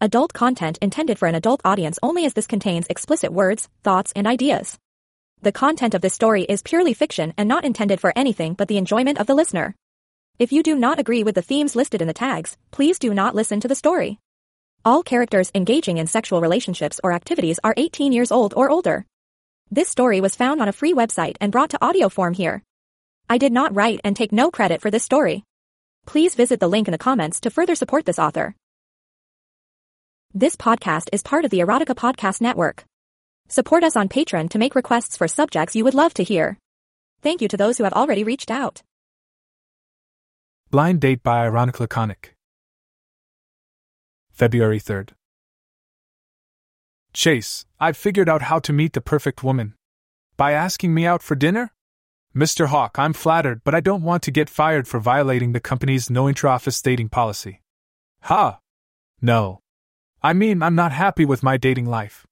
Adult content intended for an adult audience only as this contains explicit words, thoughts, and ideas. The content of this story is purely fiction and not intended for anything but the enjoyment of the listener. If you do not agree with the themes listed in the tags, please do not listen to the story. All characters engaging in sexual relationships or activities are 18 years old or older. This story was found on a free website and brought to audio form here. I did not write and take no credit for this story. Please visit the link in the comments to further support this author. This podcast is part of the Erotica Podcast Network. Support us on Patreon to make requests for subjects you would love to hear. Thank you to those who have already reached out. Blind Date by Ironic Laconic. February 3rd. Chase, I've figured out how to meet the perfect woman. By asking me out for dinner? Mr. Hawk, I'm flattered, but I don't want to get fired for violating the company's no intra-office dating policy. Ha! No. I mean, I'm not happy with my dating life.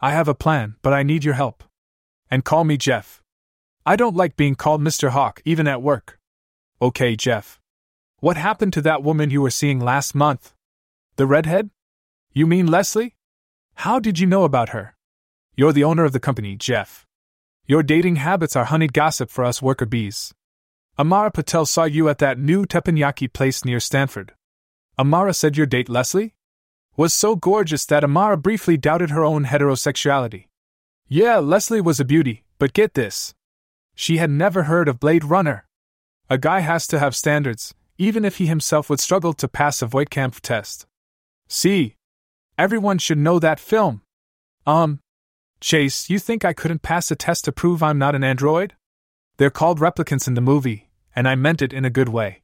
I have a plan, but I need your help. And call me Jeff. I don't like being called Mr. Hawk, even at work. Okay, Jeff. What happened to that woman you were seeing last month? The redhead? You mean Leslie? How did you know about her? You're the owner of the company, Jeff. Your dating habits are honeyed gossip for us worker bees. Amara Patel saw you at that new teppanyaki place near Stanford. Amara said your date, Leslie? Was so gorgeous that Amara briefly doubted her own heterosexuality. Yeah, Leslie was a beauty, but get this. She had never heard of Blade Runner. A guy has to have standards, even if he himself would struggle to pass a Voight-Kampff test. See? Everyone should know that film. Um, Chase, you think I couldn't pass a test to prove I'm not an android? They're called replicants in the movie, and I meant it in a good way.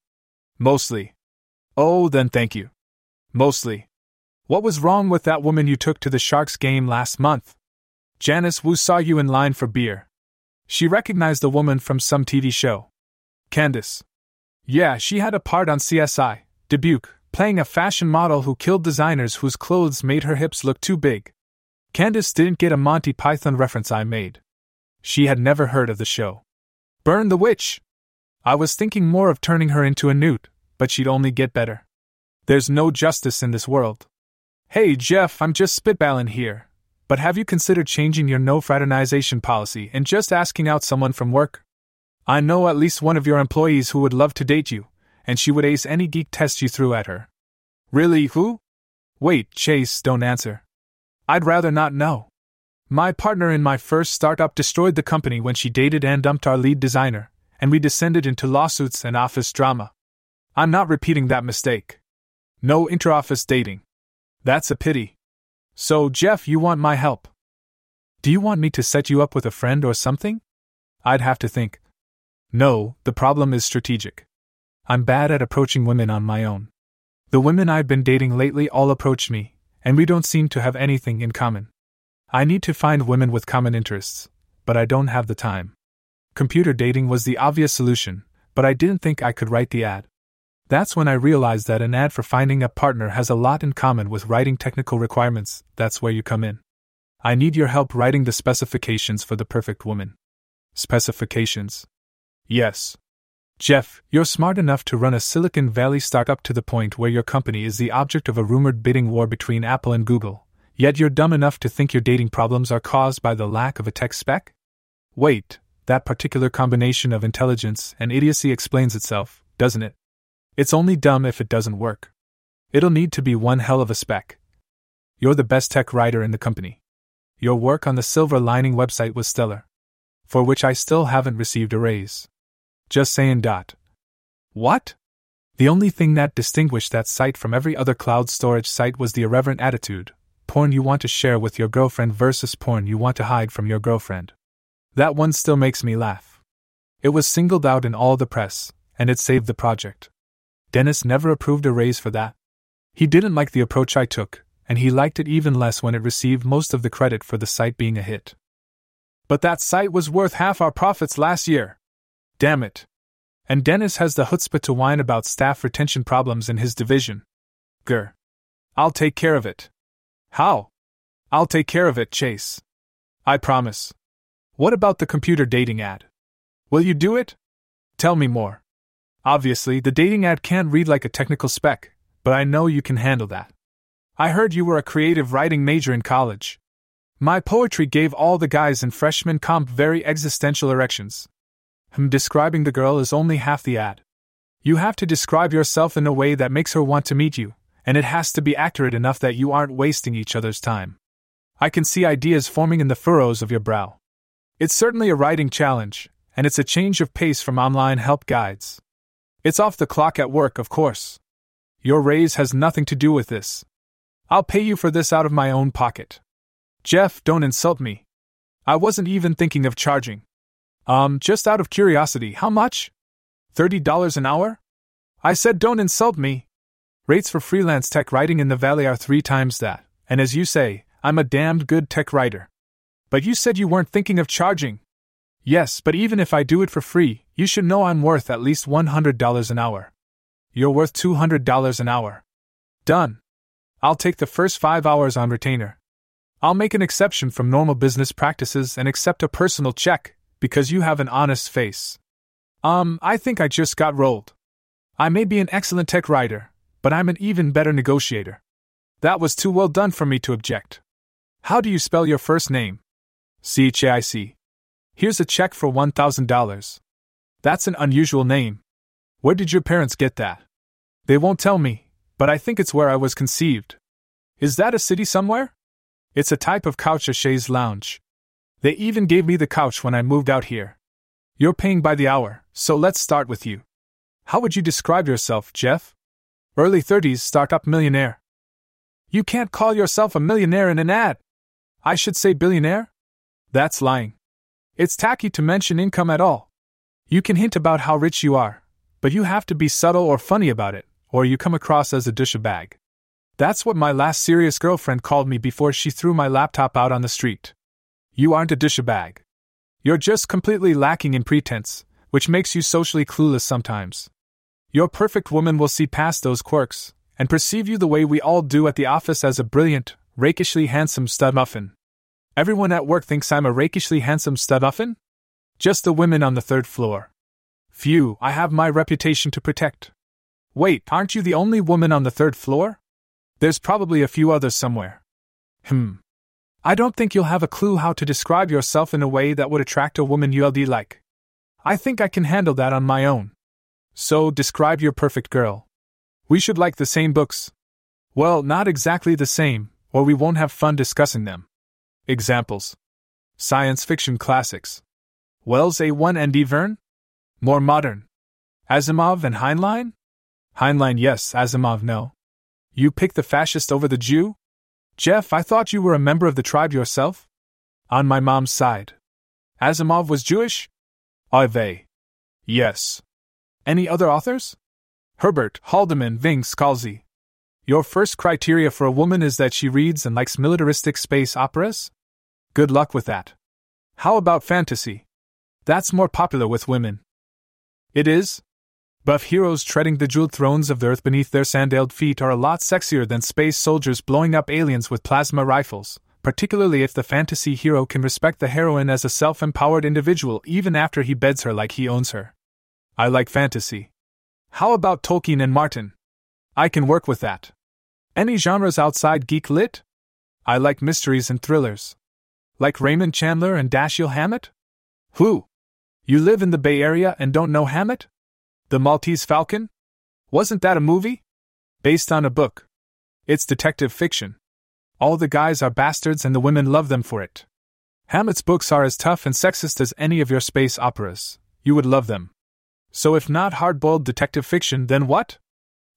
Mostly. Oh, then thank you. Mostly. What was wrong with that woman you took to the Sharks game last month? Janice Wu saw you in line for beer. She recognized the woman from some TV show. Candace. Yeah, she had a part on CSI, Dubuque, playing a fashion model who killed designers whose clothes made her hips look too big. Candace didn't get a Monty Python reference I made. She had never heard of the show. Burn the witch! I was thinking more of turning her into a newt, but she'd only get better. There's no justice in this world. Hey, Jeff, I'm just spitballing here. But have you considered changing your no fraternization policy and just asking out someone from work? I know at least one of your employees who would love to date you, and she would ace any geek test you threw at her. Really, who? Wait, Chase, don't answer. I'd rather not know. My partner in my first startup destroyed the company when she dated and dumped our lead designer, and we descended into lawsuits and office drama. I'm not repeating that mistake. No interoffice dating. That's a pity. So, Jeff, you want my help. Do you want me to set you up with a friend or something? I'd have to think. No, the problem is strategic. I'm bad at approaching women on my own. The women I've been dating lately all approach me, and we don't seem to have anything in common. I need to find women with common interests, but I don't have the time. Computer dating was the obvious solution, but I didn't think I could write the ad. That's when I realized that an ad for finding a partner has a lot in common with writing technical requirements, that's where you come in. I need your help writing the specifications for the perfect woman. Specifications. Yes. Jeff, you're smart enough to run a Silicon Valley startup to the point where your company is the object of a rumored bidding war between Apple and Google, yet you're dumb enough to think your dating problems are caused by the lack of a tech spec? Wait, that particular combination of intelligence and idiocy explains itself, doesn't it? It's only dumb if it doesn't work. It'll need to be one hell of a spec. You're the best tech writer in the company. Your work on the Silver Lining website was stellar. For which I still haven't received a raise. Just saying. Dot. What? The only thing that distinguished that site from every other cloud storage site was the irreverent attitude porn you want to share with your girlfriend versus porn you want to hide from your girlfriend. That one still makes me laugh. It was singled out in all the press, and it saved the project. Dennis never approved a raise for that. He didn't like the approach I took, and he liked it even less when it received most of the credit for the site being a hit. But that site was worth half our profits last year. Damn it. And Dennis has the chutzpah to whine about staff retention problems in his division. Grr. I'll take care of it. How? I'll take care of it, Chase. I promise. What about the computer dating ad? Will you do it? Tell me more. Obviously, the dating ad can't read like a technical spec, but I know you can handle that. I heard you were a creative writing major in college. My poetry gave all the guys in freshman comp very existential erections. Him describing the girl is only half the ad. You have to describe yourself in a way that makes her want to meet you, and it has to be accurate enough that you aren't wasting each other's time. I can see ideas forming in the furrows of your brow. It's certainly a writing challenge, and it's a change of pace from online help guides. It's off the clock at work, of course. Your raise has nothing to do with this. I'll pay you for this out of my own pocket. Jeff, don't insult me. I wasn't even thinking of charging. Um, just out of curiosity, how much? $30 an hour? I said don't insult me. Rates for freelance tech writing in the Valley are three times that, and as you say, I'm a damned good tech writer. But you said you weren't thinking of charging. Yes, but even if I do it for free, you should know I'm worth at least $100 an hour. You're worth $200 an hour. Done. I'll take the first five hours on retainer. I'll make an exception from normal business practices and accept a personal check, because you have an honest face. Um, I think I just got rolled. I may be an excellent tech writer, but I'm an even better negotiator. That was too well done for me to object. How do you spell your first name? C H I C. Here's a check for $1,000. That's an unusual name. Where did your parents get that? They won't tell me, but I think it's where I was conceived. Is that a city somewhere? It's a type of couch a chaise lounge. They even gave me the couch when I moved out here. You're paying by the hour, so let's start with you. How would you describe yourself, Jeff? Early 30s startup millionaire. You can't call yourself a millionaire in an ad. I should say billionaire? That's lying. It's tacky to mention income at all. You can hint about how rich you are, but you have to be subtle or funny about it, or you come across as a dish a bag. That's what my last serious girlfriend called me before she threw my laptop out on the street. You aren't a dish a bag. You're just completely lacking in pretense, which makes you socially clueless sometimes. Your perfect woman will see past those quirks and perceive you the way we all do at the office as a brilliant, rakishly handsome stud muffin. Everyone at work thinks I'm a rakishly handsome stud muffin? Just the women on the third floor. Phew, I have my reputation to protect. Wait, aren't you the only woman on the third floor? There's probably a few others somewhere. Hmm. I don't think you'll have a clue how to describe yourself in a way that would attract a woman you'll like. I think I can handle that on my own. So, describe your perfect girl. We should like the same books. Well, not exactly the same, or we won't have fun discussing them. Examples Science fiction classics. Wells A1 and D. Verne? More modern. Asimov and Heinlein? Heinlein, yes, Asimov, no. You pick the fascist over the Jew? Jeff, I thought you were a member of the tribe yourself? On my mom's side. Asimov was Jewish? Are they? Yes. Any other authors? Herbert, Haldeman, Ving, Scalzi. Your first criteria for a woman is that she reads and likes militaristic space operas? Good luck with that. How about fantasy? That's more popular with women. It is? Buff heroes treading the jeweled thrones of the earth beneath their sandaled feet are a lot sexier than space soldiers blowing up aliens with plasma rifles, particularly if the fantasy hero can respect the heroine as a self empowered individual even after he beds her like he owns her. I like fantasy. How about Tolkien and Martin? I can work with that. Any genres outside geek lit? I like mysteries and thrillers. Like Raymond Chandler and Dashiell Hammett? Who? You live in the Bay Area and don't know Hammett? The Maltese Falcon? Wasn't that a movie? Based on a book. It's detective fiction. All the guys are bastards and the women love them for it. Hammett's books are as tough and sexist as any of your space operas. You would love them. So if not hard boiled detective fiction, then what?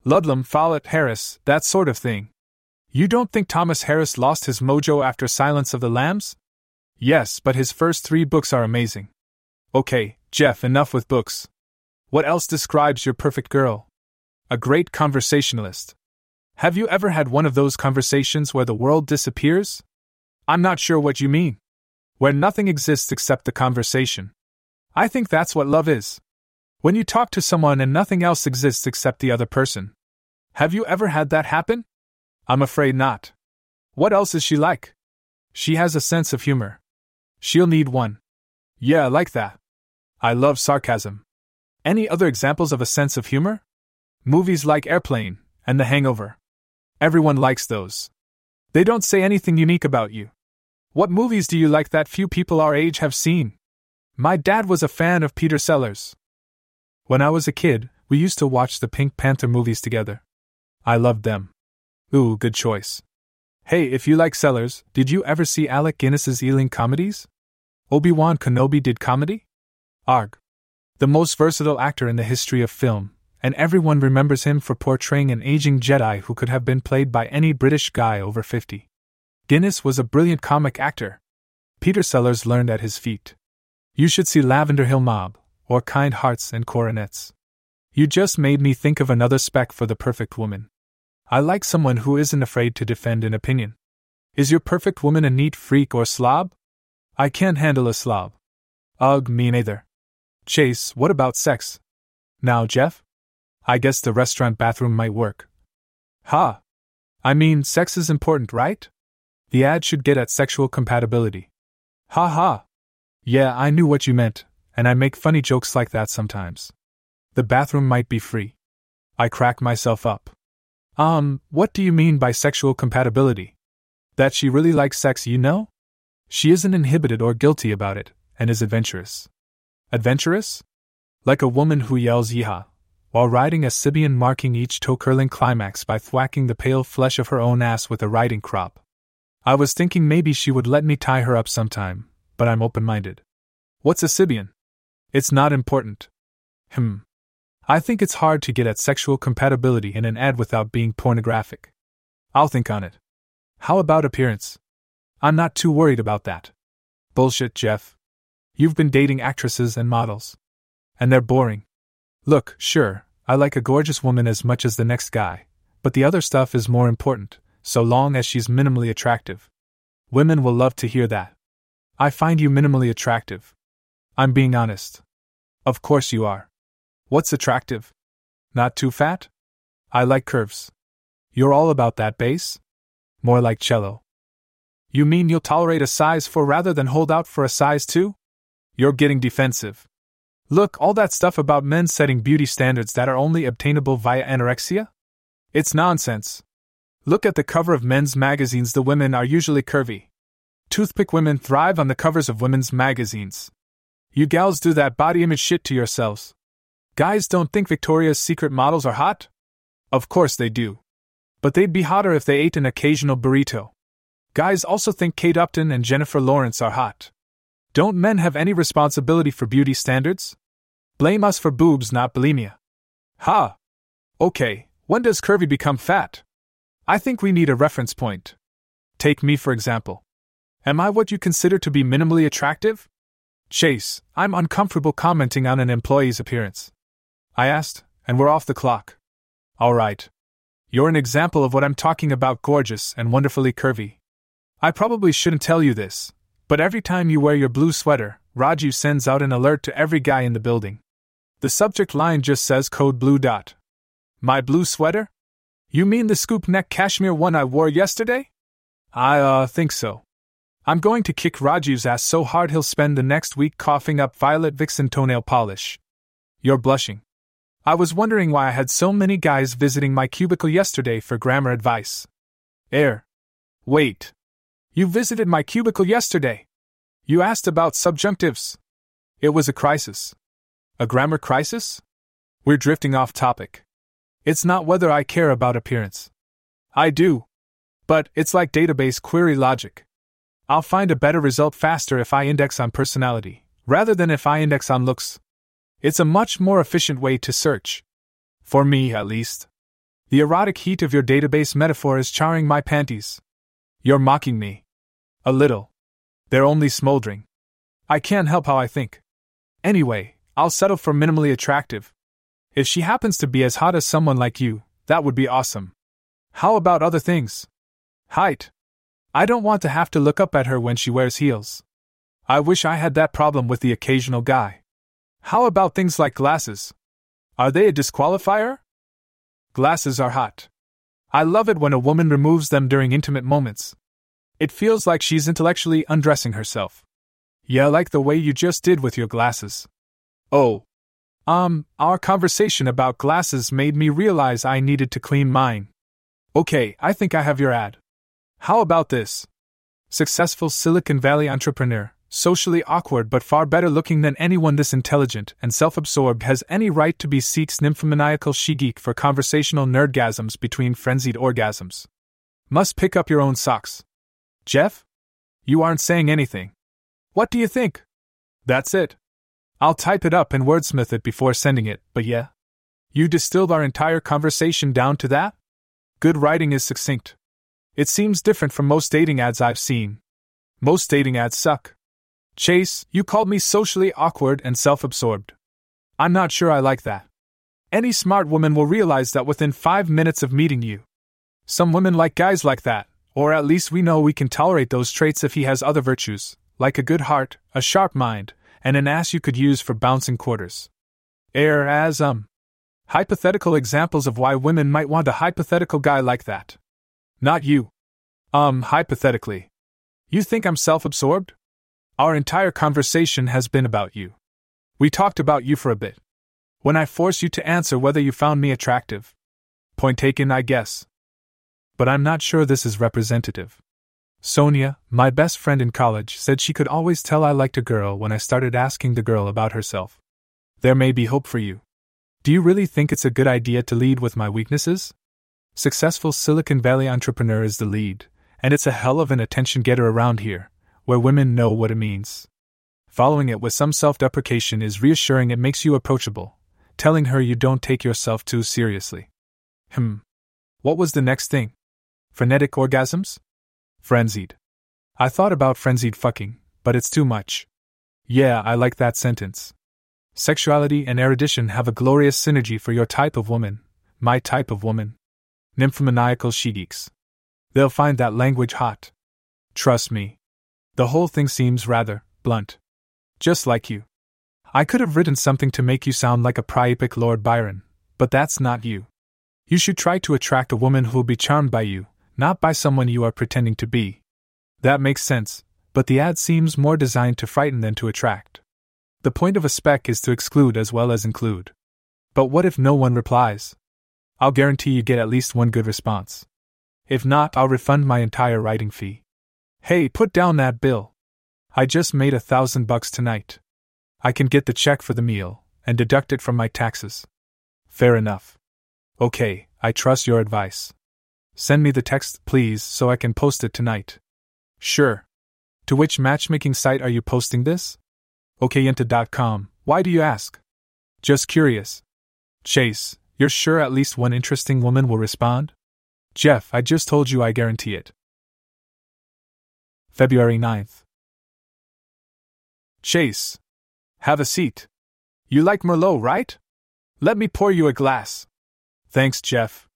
Ludlum, Follett, Harris, that sort of thing. You don't think Thomas Harris lost his mojo after Silence of the Lambs? Yes, but his first three books are amazing. Okay, Jeff, enough with books. What else describes your perfect girl? A great conversationalist. Have you ever had one of those conversations where the world disappears? I'm not sure what you mean. Where nothing exists except the conversation. I think that's what love is. When you talk to someone and nothing else exists except the other person. Have you ever had that happen? I'm afraid not. What else is she like? She has a sense of humor. She'll need one. Yeah, like that. I love sarcasm. Any other examples of a sense of humor? Movies like Airplane and The Hangover. Everyone likes those. They don't say anything unique about you. What movies do you like that few people our age have seen? My dad was a fan of Peter Sellers. When I was a kid, we used to watch the Pink Panther movies together. I loved them. Ooh, good choice. Hey, if you like Sellers, did you ever see Alec Guinness's Ealing comedies? Obi Wan Kenobi did comedy? Arg. The most versatile actor in the history of film, and everyone remembers him for portraying an aging Jedi who could have been played by any British guy over 50. Guinness was a brilliant comic actor. Peter Sellers learned at his feet. You should see Lavender Hill Mob, or Kind Hearts and Coronets. You just made me think of another spec for the perfect woman. I like someone who isn't afraid to defend an opinion. Is your perfect woman a neat freak or slob? I can't handle a slob. Ugh, me neither. Chase, what about sex? Now, Jeff? I guess the restaurant bathroom might work. Ha! I mean, sex is important, right? The ad should get at sexual compatibility. Ha ha! Yeah, I knew what you meant, and I make funny jokes like that sometimes. The bathroom might be free. I crack myself up. Um, what do you mean by sexual compatibility? That she really likes sex, you know? She isn't inhibited or guilty about it, and is adventurous. Adventurous? Like a woman who yells yeehaw, while riding a Sybian marking each toe curling climax by thwacking the pale flesh of her own ass with a riding crop. I was thinking maybe she would let me tie her up sometime, but I'm open minded. What's a Sybian? It's not important. Hmm. I think it's hard to get at sexual compatibility in an ad without being pornographic. I'll think on it. How about appearance? I'm not too worried about that. Bullshit, Jeff. You've been dating actresses and models. And they're boring. Look, sure, I like a gorgeous woman as much as the next guy, but the other stuff is more important, so long as she's minimally attractive. Women will love to hear that. I find you minimally attractive. I'm being honest. Of course you are. What's attractive? Not too fat? I like curves. You're all about that bass? More like cello. You mean you'll tolerate a size 4 rather than hold out for a size 2? You're getting defensive. Look, all that stuff about men setting beauty standards that are only obtainable via anorexia? It's nonsense. Look at the cover of men's magazines, the women are usually curvy. Toothpick women thrive on the covers of women's magazines. You gals do that body image shit to yourselves. Guys don't think Victoria's Secret models are hot? Of course they do. But they'd be hotter if they ate an occasional burrito. Guys also think Kate Upton and Jennifer Lawrence are hot. Don't men have any responsibility for beauty standards? Blame us for boobs, not bulimia. Ha! Okay, when does curvy become fat? I think we need a reference point. Take me, for example. Am I what you consider to be minimally attractive? Chase, I'm uncomfortable commenting on an employee's appearance. I asked, and we're off the clock. All right. You're an example of what I'm talking about gorgeous and wonderfully curvy. I probably shouldn't tell you this, but every time you wear your blue sweater, Raju sends out an alert to every guy in the building. The subject line just says code blue dot. My blue sweater? You mean the scoop neck cashmere one I wore yesterday? I, uh, think so. I'm going to kick Raju's ass so hard he'll spend the next week coughing up Violet Vixen toenail polish. You're blushing. I was wondering why I had so many guys visiting my cubicle yesterday for grammar advice. Air. Wait. You visited my cubicle yesterday. You asked about subjunctives. It was a crisis. A grammar crisis? We're drifting off topic. It's not whether I care about appearance. I do. But it's like database query logic. I'll find a better result faster if I index on personality, rather than if I index on looks. It's a much more efficient way to search. For me, at least. The erotic heat of your database metaphor is charring my panties. You're mocking me. A little. They're only smoldering. I can't help how I think. Anyway, I'll settle for minimally attractive. If she happens to be as hot as someone like you, that would be awesome. How about other things? Height. I don't want to have to look up at her when she wears heels. I wish I had that problem with the occasional guy. How about things like glasses? Are they a disqualifier? Glasses are hot. I love it when a woman removes them during intimate moments. It feels like she's intellectually undressing herself. Yeah, like the way you just did with your glasses. Oh. Um, our conversation about glasses made me realize I needed to clean mine. Okay, I think I have your ad. How about this? Successful Silicon Valley entrepreneur, socially awkward but far better looking than anyone this intelligent and self absorbed has any right to be seeks nymphomaniacal she geek for conversational nerdgasms between frenzied orgasms. Must pick up your own socks. Jeff? You aren't saying anything. What do you think? That's it. I'll type it up and wordsmith it before sending it, but yeah. You distilled our entire conversation down to that? Good writing is succinct. It seems different from most dating ads I've seen. Most dating ads suck. Chase, you called me socially awkward and self absorbed. I'm not sure I like that. Any smart woman will realize that within five minutes of meeting you. Some women like guys like that, or at least we know we can tolerate those traits if he has other virtues, like a good heart, a sharp mind, and an ass you could use for bouncing quarters. Air as, um, hypothetical examples of why women might want a hypothetical guy like that. Not you. Um, hypothetically. You think I'm self absorbed? Our entire conversation has been about you. We talked about you for a bit. When I force you to answer whether you found me attractive. Point taken, I guess. But I'm not sure this is representative. Sonia, my best friend in college, said she could always tell I liked a girl when I started asking the girl about herself. There may be hope for you. Do you really think it's a good idea to lead with my weaknesses? Successful Silicon Valley entrepreneur is the lead, and it's a hell of an attention getter around here, where women know what it means. Following it with some self deprecation is reassuring, it makes you approachable, telling her you don't take yourself too seriously. Hmm. What was the next thing? Frenetic orgasms? Frenzied. I thought about frenzied fucking, but it's too much. Yeah, I like that sentence. Sexuality and erudition have a glorious synergy for your type of woman, my type of woman. Nymphomaniacal she geeks. They'll find that language hot. Trust me, the whole thing seems rather blunt. Just like you. I could have written something to make you sound like a priapic Lord Byron, but that's not you. You should try to attract a woman who'll be charmed by you, not by someone you are pretending to be. That makes sense, but the ad seems more designed to frighten than to attract. The point of a spec is to exclude as well as include. But what if no one replies? I'll guarantee you get at least one good response. If not, I'll refund my entire writing fee. Hey, put down that bill. I just made a thousand bucks tonight. I can get the check for the meal and deduct it from my taxes. Fair enough. Okay, I trust your advice. Send me the text, please, so I can post it tonight. Sure. To which matchmaking site are you posting this? OkYenta.com. Why do you ask? Just curious. Chase, you're sure at least one interesting woman will respond? Jeff, I just told you I guarantee it. February 9th. Chase. Have a seat. You like Merlot, right? Let me pour you a glass. Thanks, Jeff.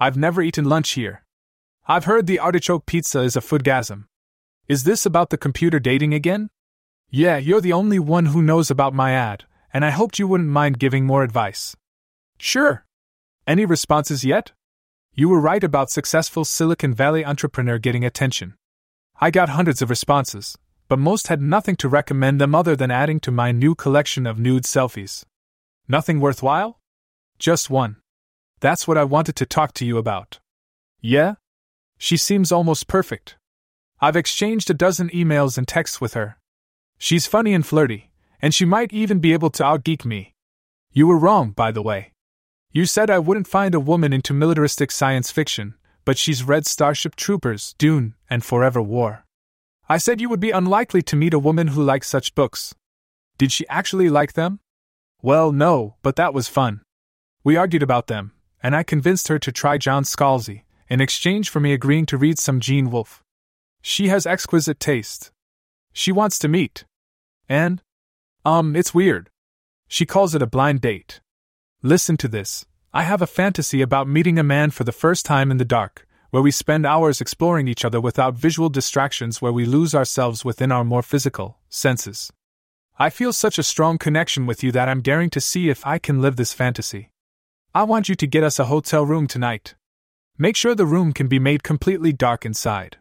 I've never eaten lunch here. I've heard the artichoke pizza is a foodgasm. Is this about the computer dating again? Yeah, you're the only one who knows about my ad, and I hoped you wouldn't mind giving more advice. Sure. Any responses yet? You were right about successful Silicon Valley entrepreneur getting attention. I got hundreds of responses, but most had nothing to recommend them other than adding to my new collection of nude selfies. Nothing worthwhile? Just one. That's what I wanted to talk to you about. Yeah? She seems almost perfect. I've exchanged a dozen emails and texts with her. She's funny and flirty, and she might even be able to outgeek me. You were wrong, by the way. You said I wouldn't find a woman into militaristic science fiction, but she's read Starship Troopers, Dune, and Forever War. I said you would be unlikely to meet a woman who likes such books. Did she actually like them? Well, no, but that was fun. We argued about them, and I convinced her to try John Scalzi, in exchange for me agreeing to read some Gene Wolfe. She has exquisite taste. She wants to meet. And? Um, it's weird. She calls it a blind date. Listen to this. I have a fantasy about meeting a man for the first time in the dark, where we spend hours exploring each other without visual distractions, where we lose ourselves within our more physical senses. I feel such a strong connection with you that I'm daring to see if I can live this fantasy. I want you to get us a hotel room tonight. Make sure the room can be made completely dark inside.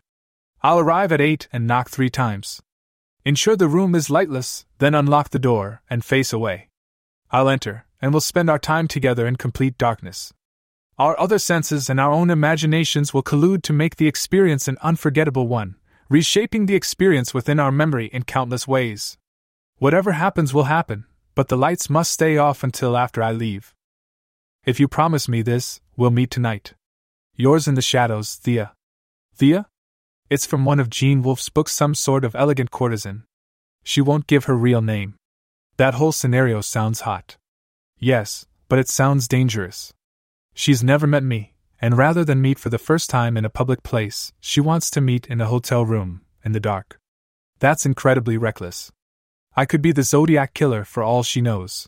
I'll arrive at 8 and knock three times. Ensure the room is lightless, then unlock the door and face away. I'll enter, and we'll spend our time together in complete darkness. Our other senses and our own imaginations will collude to make the experience an unforgettable one, reshaping the experience within our memory in countless ways. Whatever happens will happen, but the lights must stay off until after I leave. If you promise me this, we'll meet tonight. Yours in the shadows, Thea. Thea? It's from one of Gene Wolfe's books, some sort of elegant courtesan. She won't give her real name. That whole scenario sounds hot. Yes, but it sounds dangerous. She's never met me, and rather than meet for the first time in a public place, she wants to meet in a hotel room, in the dark. That's incredibly reckless. I could be the Zodiac killer for all she knows.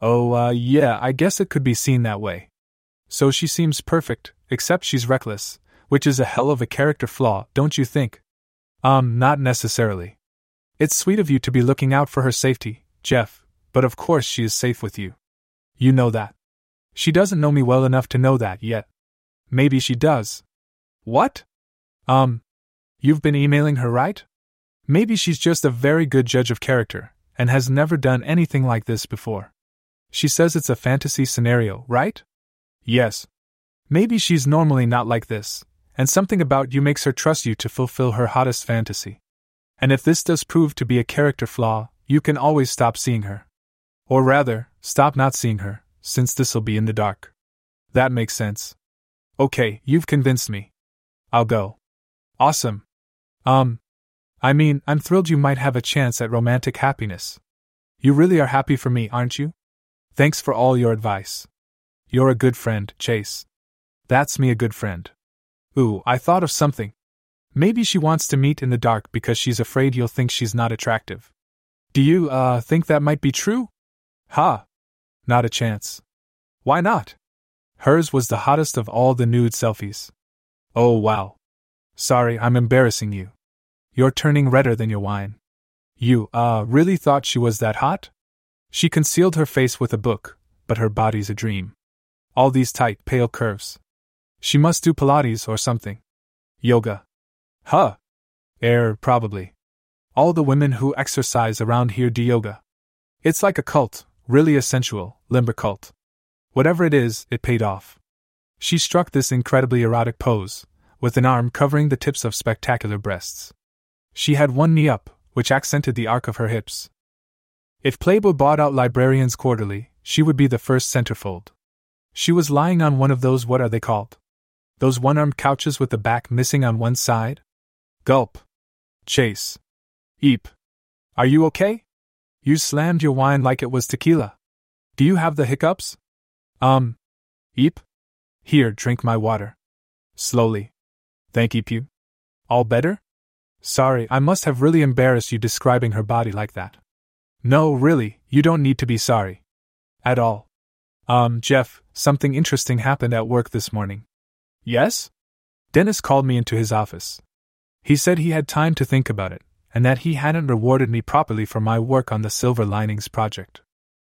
Oh, uh, yeah, I guess it could be seen that way. So she seems perfect, except she's reckless, which is a hell of a character flaw, don't you think? Um, not necessarily. It's sweet of you to be looking out for her safety, Jeff, but of course she is safe with you. You know that. She doesn't know me well enough to know that yet. Maybe she does. What? Um, you've been emailing her, right? Maybe she's just a very good judge of character, and has never done anything like this before. She says it's a fantasy scenario, right? Yes. Maybe she's normally not like this, and something about you makes her trust you to fulfill her hottest fantasy. And if this does prove to be a character flaw, you can always stop seeing her. Or rather, stop not seeing her, since this'll be in the dark. That makes sense. Okay, you've convinced me. I'll go. Awesome. Um, I mean, I'm thrilled you might have a chance at romantic happiness. You really are happy for me, aren't you? Thanks for all your advice. You're a good friend, Chase. That's me a good friend. Ooh, I thought of something. Maybe she wants to meet in the dark because she's afraid you'll think she's not attractive. Do you, uh, think that might be true? Ha! Not a chance. Why not? Hers was the hottest of all the nude selfies. Oh, wow. Sorry, I'm embarrassing you. You're turning redder than your wine. You, uh, really thought she was that hot? She concealed her face with a book, but her body's a dream. All these tight, pale curves. She must do Pilates or something. Yoga. Huh. Air, probably. All the women who exercise around here do yoga. It's like a cult, really a sensual, limber cult. Whatever it is, it paid off. She struck this incredibly erotic pose, with an arm covering the tips of spectacular breasts. She had one knee up, which accented the arc of her hips. If Playboy bought out Librarians Quarterly, she would be the first centerfold. She was lying on one of those what are they called? Those one armed couches with the back missing on one side? Gulp. Chase. Eep. Are you okay? You slammed your wine like it was tequila. Do you have the hiccups? Um. Eep? Here, drink my water. Slowly. Thank you. All better? Sorry, I must have really embarrassed you describing her body like that. No, really, you don't need to be sorry. At all. Um, Jeff, something interesting happened at work this morning. Yes? Dennis called me into his office. He said he had time to think about it, and that he hadn't rewarded me properly for my work on the Silver Linings project.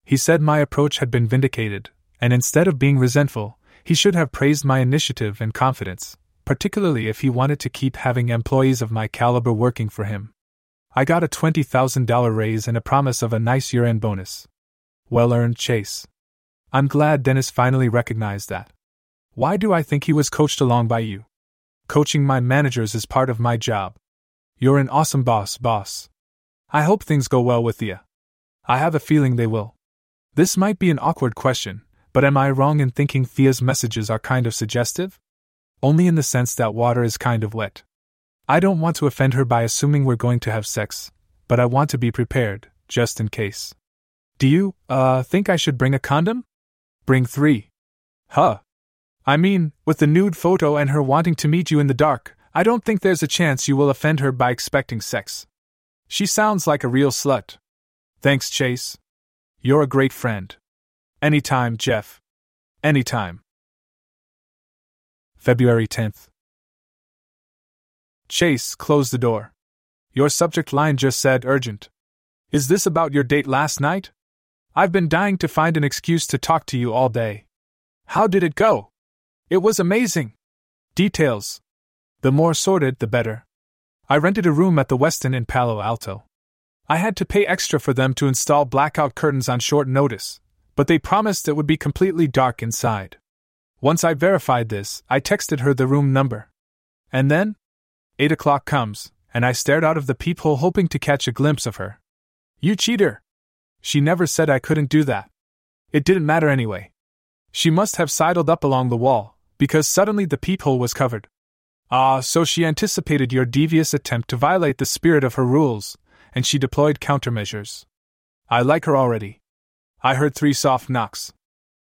He said my approach had been vindicated, and instead of being resentful, he should have praised my initiative and confidence, particularly if he wanted to keep having employees of my caliber working for him. I got a $20,000 raise and a promise of a nice year end bonus. Well earned chase. I'm glad Dennis finally recognized that. Why do I think he was coached along by you? Coaching my managers is part of my job. You're an awesome boss, boss. I hope things go well with you. I have a feeling they will. This might be an awkward question, but am I wrong in thinking Thea's messages are kind of suggestive? Only in the sense that water is kind of wet. I don't want to offend her by assuming we're going to have sex, but I want to be prepared, just in case. Do you, uh, think I should bring a condom? Bring three. Huh. I mean, with the nude photo and her wanting to meet you in the dark, I don't think there's a chance you will offend her by expecting sex. She sounds like a real slut. Thanks, Chase. You're a great friend. Anytime, Jeff. Anytime. February 10th. Chase closed the door. Your subject line just said urgent. Is this about your date last night? I've been dying to find an excuse to talk to you all day. How did it go? It was amazing. Details. The more sordid, the better. I rented a room at the Westin in Palo Alto. I had to pay extra for them to install blackout curtains on short notice, but they promised it would be completely dark inside. Once I verified this, I texted her the room number. And then? Eight o'clock comes, and I stared out of the peephole hoping to catch a glimpse of her. You cheater! She never said I couldn't do that. It didn't matter anyway. She must have sidled up along the wall, because suddenly the peephole was covered. Ah, so she anticipated your devious attempt to violate the spirit of her rules, and she deployed countermeasures. I like her already. I heard three soft knocks.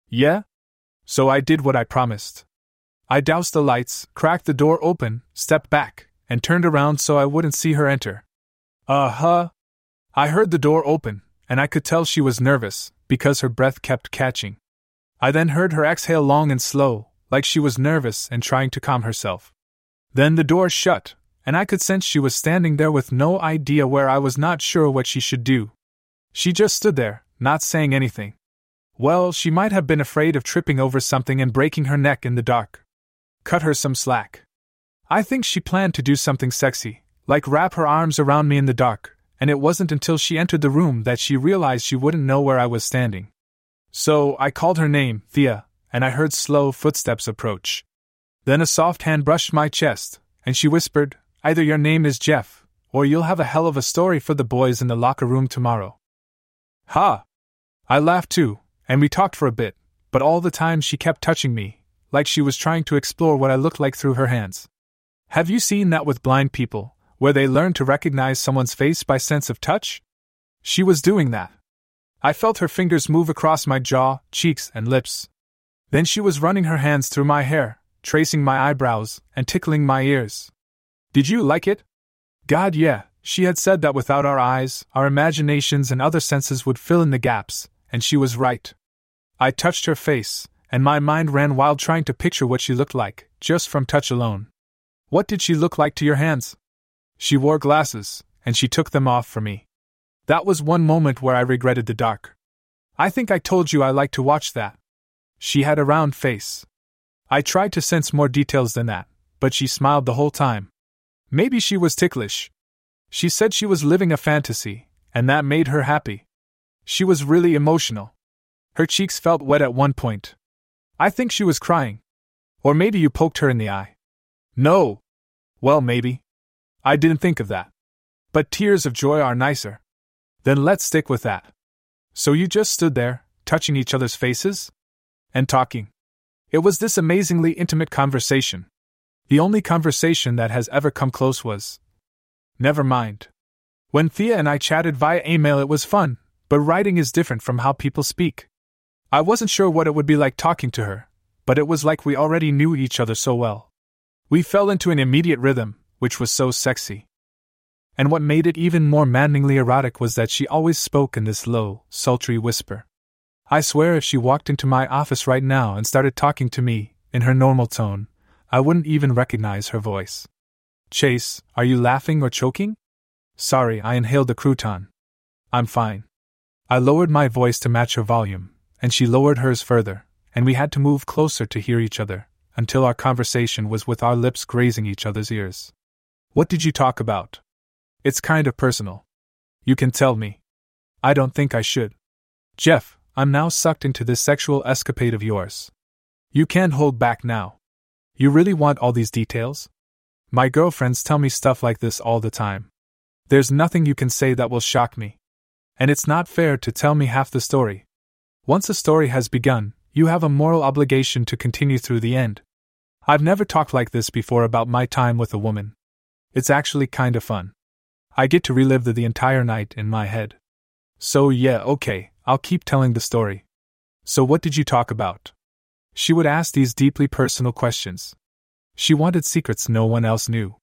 Yeah? So I did what I promised. I doused the lights, cracked the door open, stepped back, and turned around so I wouldn't see her enter. Uh huh. I heard the door open, and I could tell she was nervous, because her breath kept catching. I then heard her exhale long and slow, like she was nervous and trying to calm herself. Then the door shut, and I could sense she was standing there with no idea where I was not sure what she should do. She just stood there, not saying anything. Well, she might have been afraid of tripping over something and breaking her neck in the dark. Cut her some slack. I think she planned to do something sexy, like wrap her arms around me in the dark, and it wasn't until she entered the room that she realized she wouldn't know where I was standing. So I called her name, Thea, and I heard slow footsteps approach. Then a soft hand brushed my chest, and she whispered, Either your name is Jeff, or you'll have a hell of a story for the boys in the locker room tomorrow. Ha! I laughed too, and we talked for a bit, but all the time she kept touching me, like she was trying to explore what I looked like through her hands. Have you seen that with blind people, where they learn to recognize someone's face by sense of touch? She was doing that. I felt her fingers move across my jaw, cheeks, and lips. Then she was running her hands through my hair, tracing my eyebrows, and tickling my ears. Did you like it? God, yeah, she had said that without our eyes, our imaginations and other senses would fill in the gaps, and she was right. I touched her face, and my mind ran wild trying to picture what she looked like, just from touch alone. What did she look like to your hands? She wore glasses, and she took them off for me. That was one moment where I regretted the dark. I think I told you I liked to watch that. She had a round face. I tried to sense more details than that, but she smiled the whole time. Maybe she was ticklish. She said she was living a fantasy, and that made her happy. She was really emotional. Her cheeks felt wet at one point. I think she was crying. Or maybe you poked her in the eye. No. Well, maybe. I didn't think of that. But tears of joy are nicer. Then let's stick with that. So you just stood there, touching each other's faces? And talking. It was this amazingly intimate conversation. The only conversation that has ever come close was. Never mind. When Thea and I chatted via email, it was fun, but writing is different from how people speak. I wasn't sure what it would be like talking to her, but it was like we already knew each other so well. We fell into an immediate rhythm, which was so sexy. And what made it even more maddeningly erotic was that she always spoke in this low, sultry whisper. I swear if she walked into my office right now and started talking to me, in her normal tone, I wouldn't even recognize her voice. Chase, are you laughing or choking? Sorry, I inhaled the crouton. I'm fine. I lowered my voice to match her volume, and she lowered hers further, and we had to move closer to hear each other, until our conversation was with our lips grazing each other's ears. What did you talk about? It's kind of personal. You can tell me. I don't think I should. Jeff, I'm now sucked into this sexual escapade of yours. You can't hold back now. You really want all these details? My girlfriends tell me stuff like this all the time. There's nothing you can say that will shock me. And it's not fair to tell me half the story. Once a story has begun, you have a moral obligation to continue through the end. I've never talked like this before about my time with a woman. It's actually kinda fun. I get to relive the, the entire night in my head. So, yeah, okay, I'll keep telling the story. So, what did you talk about? She would ask these deeply personal questions. She wanted secrets no one else knew.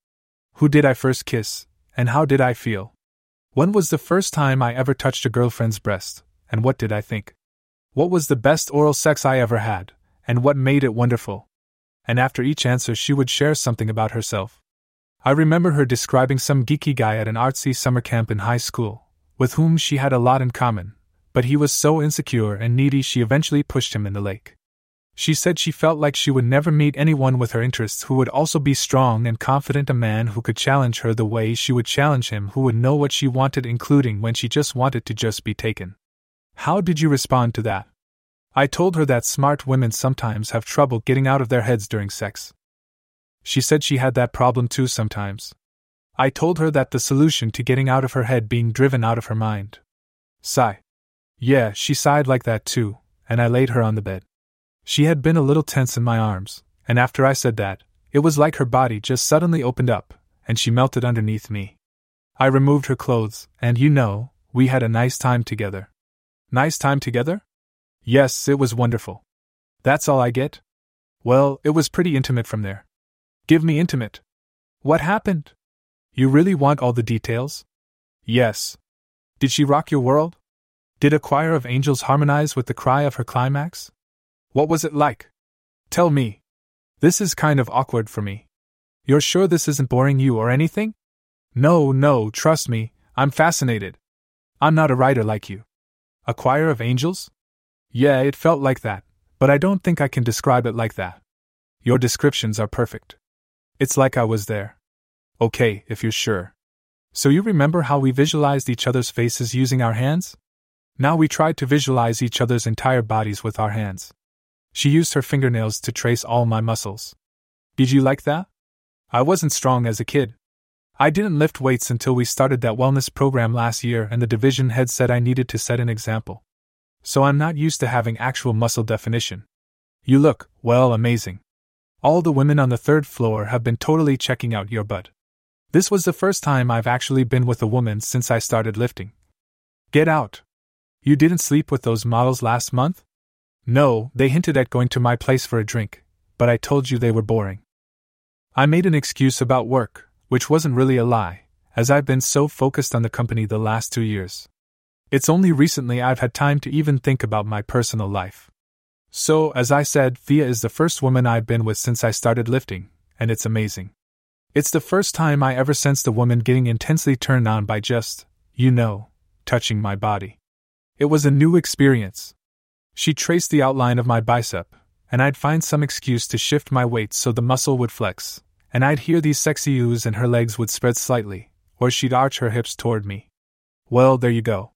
Who did I first kiss, and how did I feel? When was the first time I ever touched a girlfriend's breast, and what did I think? What was the best oral sex I ever had, and what made it wonderful? And after each answer, she would share something about herself. I remember her describing some geeky guy at an artsy summer camp in high school, with whom she had a lot in common, but he was so insecure and needy she eventually pushed him in the lake. She said she felt like she would never meet anyone with her interests who would also be strong and confident, a man who could challenge her the way she would challenge him, who would know what she wanted, including when she just wanted to just be taken. How did you respond to that? I told her that smart women sometimes have trouble getting out of their heads during sex. She said she had that problem too sometimes. I told her that the solution to getting out of her head being driven out of her mind. Sigh. Yeah, she sighed like that too, and I laid her on the bed. She had been a little tense in my arms, and after I said that, it was like her body just suddenly opened up, and she melted underneath me. I removed her clothes, and you know, we had a nice time together. Nice time together? Yes, it was wonderful. That's all I get? Well, it was pretty intimate from there. Give me intimate. What happened? You really want all the details? Yes. Did she rock your world? Did a choir of angels harmonize with the cry of her climax? What was it like? Tell me. This is kind of awkward for me. You're sure this isn't boring you or anything? No, no, trust me, I'm fascinated. I'm not a writer like you. A choir of angels? Yeah, it felt like that, but I don't think I can describe it like that. Your descriptions are perfect. It's like I was there. Okay, if you're sure. So you remember how we visualized each other's faces using our hands? Now we tried to visualize each other's entire bodies with our hands. She used her fingernails to trace all my muscles. Did you like that? I wasn't strong as a kid. I didn't lift weights until we started that wellness program last year, and the division head said I needed to set an example. So I'm not used to having actual muscle definition. You look, well, amazing. All the women on the third floor have been totally checking out your butt. This was the first time I've actually been with a woman since I started lifting. Get out. You didn't sleep with those models last month? No, they hinted at going to my place for a drink, but I told you they were boring. I made an excuse about work, which wasn't really a lie, as I've been so focused on the company the last two years. It's only recently I've had time to even think about my personal life. So, as I said, Thea is the first woman I've been with since I started lifting, and it's amazing. It's the first time I ever sensed a woman getting intensely turned on by just, you know, touching my body. It was a new experience. She traced the outline of my bicep, and I'd find some excuse to shift my weight so the muscle would flex, and I'd hear these sexy oohs and her legs would spread slightly, or she'd arch her hips toward me. Well, there you go.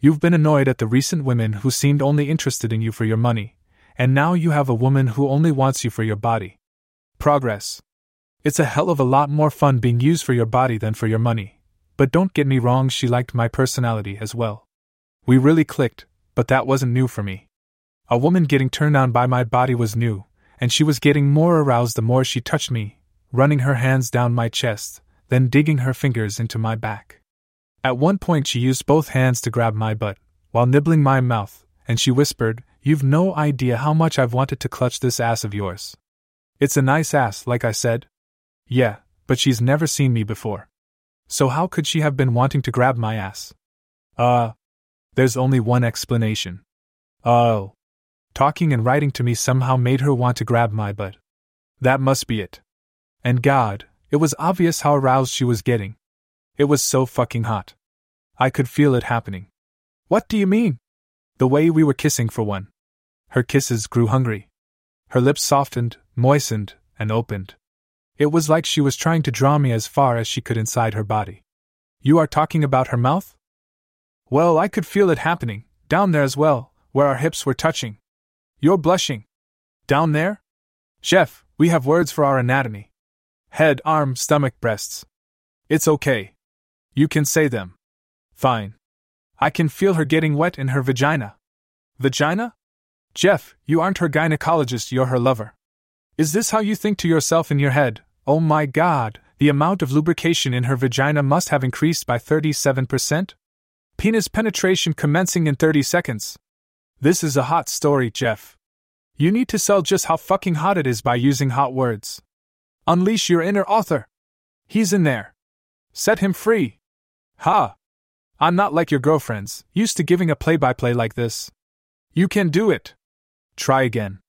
You've been annoyed at the recent women who seemed only interested in you for your money, and now you have a woman who only wants you for your body. Progress. It's a hell of a lot more fun being used for your body than for your money. But don't get me wrong, she liked my personality as well. We really clicked, but that wasn't new for me. A woman getting turned on by my body was new, and she was getting more aroused the more she touched me, running her hands down my chest, then digging her fingers into my back. At one point, she used both hands to grab my butt, while nibbling my mouth, and she whispered, You've no idea how much I've wanted to clutch this ass of yours. It's a nice ass, like I said. Yeah, but she's never seen me before. So how could she have been wanting to grab my ass? Uh, there's only one explanation. Oh. Talking and writing to me somehow made her want to grab my butt. That must be it. And God, it was obvious how aroused she was getting. It was so fucking hot. I could feel it happening. What do you mean? The way we were kissing for one. Her kisses grew hungry. Her lips softened, moistened, and opened. It was like she was trying to draw me as far as she could inside her body. You are talking about her mouth? Well, I could feel it happening, down there as well, where our hips were touching. You're blushing. Down there? Jeff, we have words for our anatomy head, arm, stomach, breasts. It's okay. You can say them. Fine. I can feel her getting wet in her vagina. Vagina? Jeff, you aren't her gynecologist, you're her lover. Is this how you think to yourself in your head? Oh my god, the amount of lubrication in her vagina must have increased by 37%? Penis penetration commencing in 30 seconds. This is a hot story, Jeff. You need to sell just how fucking hot it is by using hot words. Unleash your inner author. He's in there. Set him free. Ha! I'm not like your girlfriends, used to giving a play by play like this. You can do it. Try again.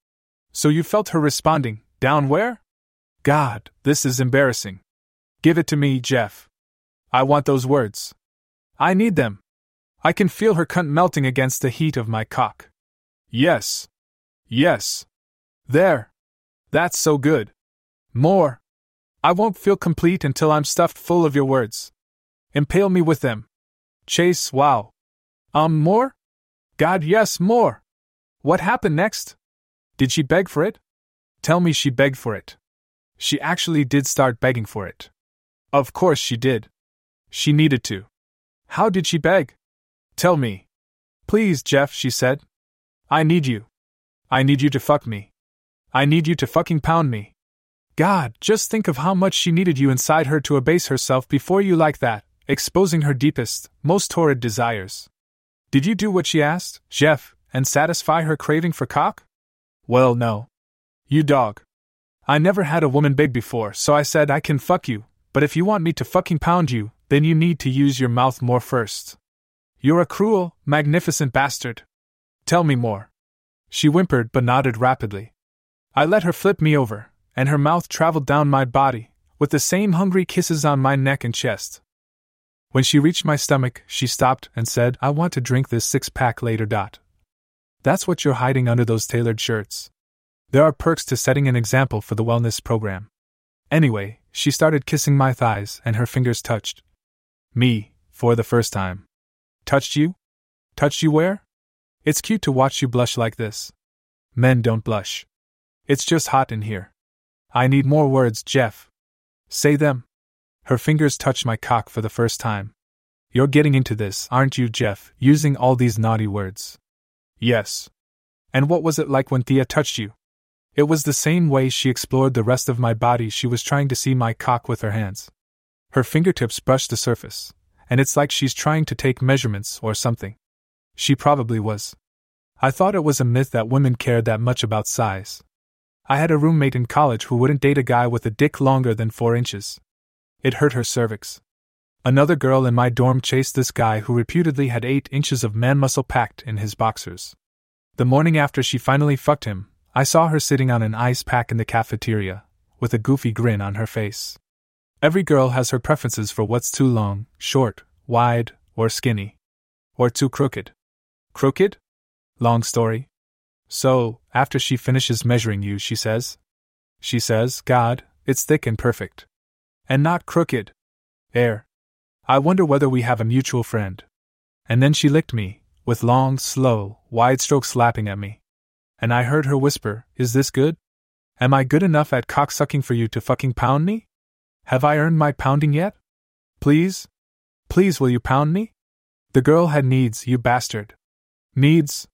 So you felt her responding, down where? God, this is embarrassing. Give it to me, Jeff. I want those words. I need them. I can feel her cunt melting against the heat of my cock. Yes. Yes. There. That's so good. More. I won't feel complete until I'm stuffed full of your words. Impale me with them. Chase, wow. Um, more? God, yes, more. What happened next? Did she beg for it? Tell me she begged for it. She actually did start begging for it. Of course she did. She needed to. How did she beg? Tell me. Please, Jeff, she said. I need you. I need you to fuck me. I need you to fucking pound me. God, just think of how much she needed you inside her to abase herself before you like that, exposing her deepest, most torrid desires. Did you do what she asked, Jeff, and satisfy her craving for cock? Well, no. You dog. I never had a woman beg before, so I said I can fuck you, but if you want me to fucking pound you, then you need to use your mouth more first. You're a cruel, magnificent bastard. Tell me more. She whimpered but nodded rapidly. I let her flip me over, and her mouth traveled down my body, with the same hungry kisses on my neck and chest. When she reached my stomach, she stopped and said, I want to drink this six pack later. Dot. That's what you're hiding under those tailored shirts. There are perks to setting an example for the wellness program. Anyway, she started kissing my thighs, and her fingers touched me for the first time. Touched you? Touched you where? It's cute to watch you blush like this. Men don't blush. It's just hot in here. I need more words, Jeff. Say them. Her fingers touched my cock for the first time. You're getting into this, aren't you, Jeff, using all these naughty words? Yes. And what was it like when Thea touched you? It was the same way she explored the rest of my body, she was trying to see my cock with her hands. Her fingertips brushed the surface, and it's like she's trying to take measurements or something. She probably was. I thought it was a myth that women cared that much about size. I had a roommate in college who wouldn't date a guy with a dick longer than four inches. It hurt her cervix. Another girl in my dorm chased this guy who reputedly had eight inches of man muscle packed in his boxers. The morning after she finally fucked him, I saw her sitting on an ice pack in the cafeteria, with a goofy grin on her face. Every girl has her preferences for what's too long, short, wide, or skinny. Or too crooked. Crooked? Long story. So, after she finishes measuring you, she says, She says, God, it's thick and perfect. And not crooked. Air. I wonder whether we have a mutual friend. And then she licked me, with long, slow, wide strokes slapping at me. And I heard her whisper, Is this good? Am I good enough at cocksucking for you to fucking pound me? Have I earned my pounding yet? Please? Please, will you pound me? The girl had needs, you bastard. Needs?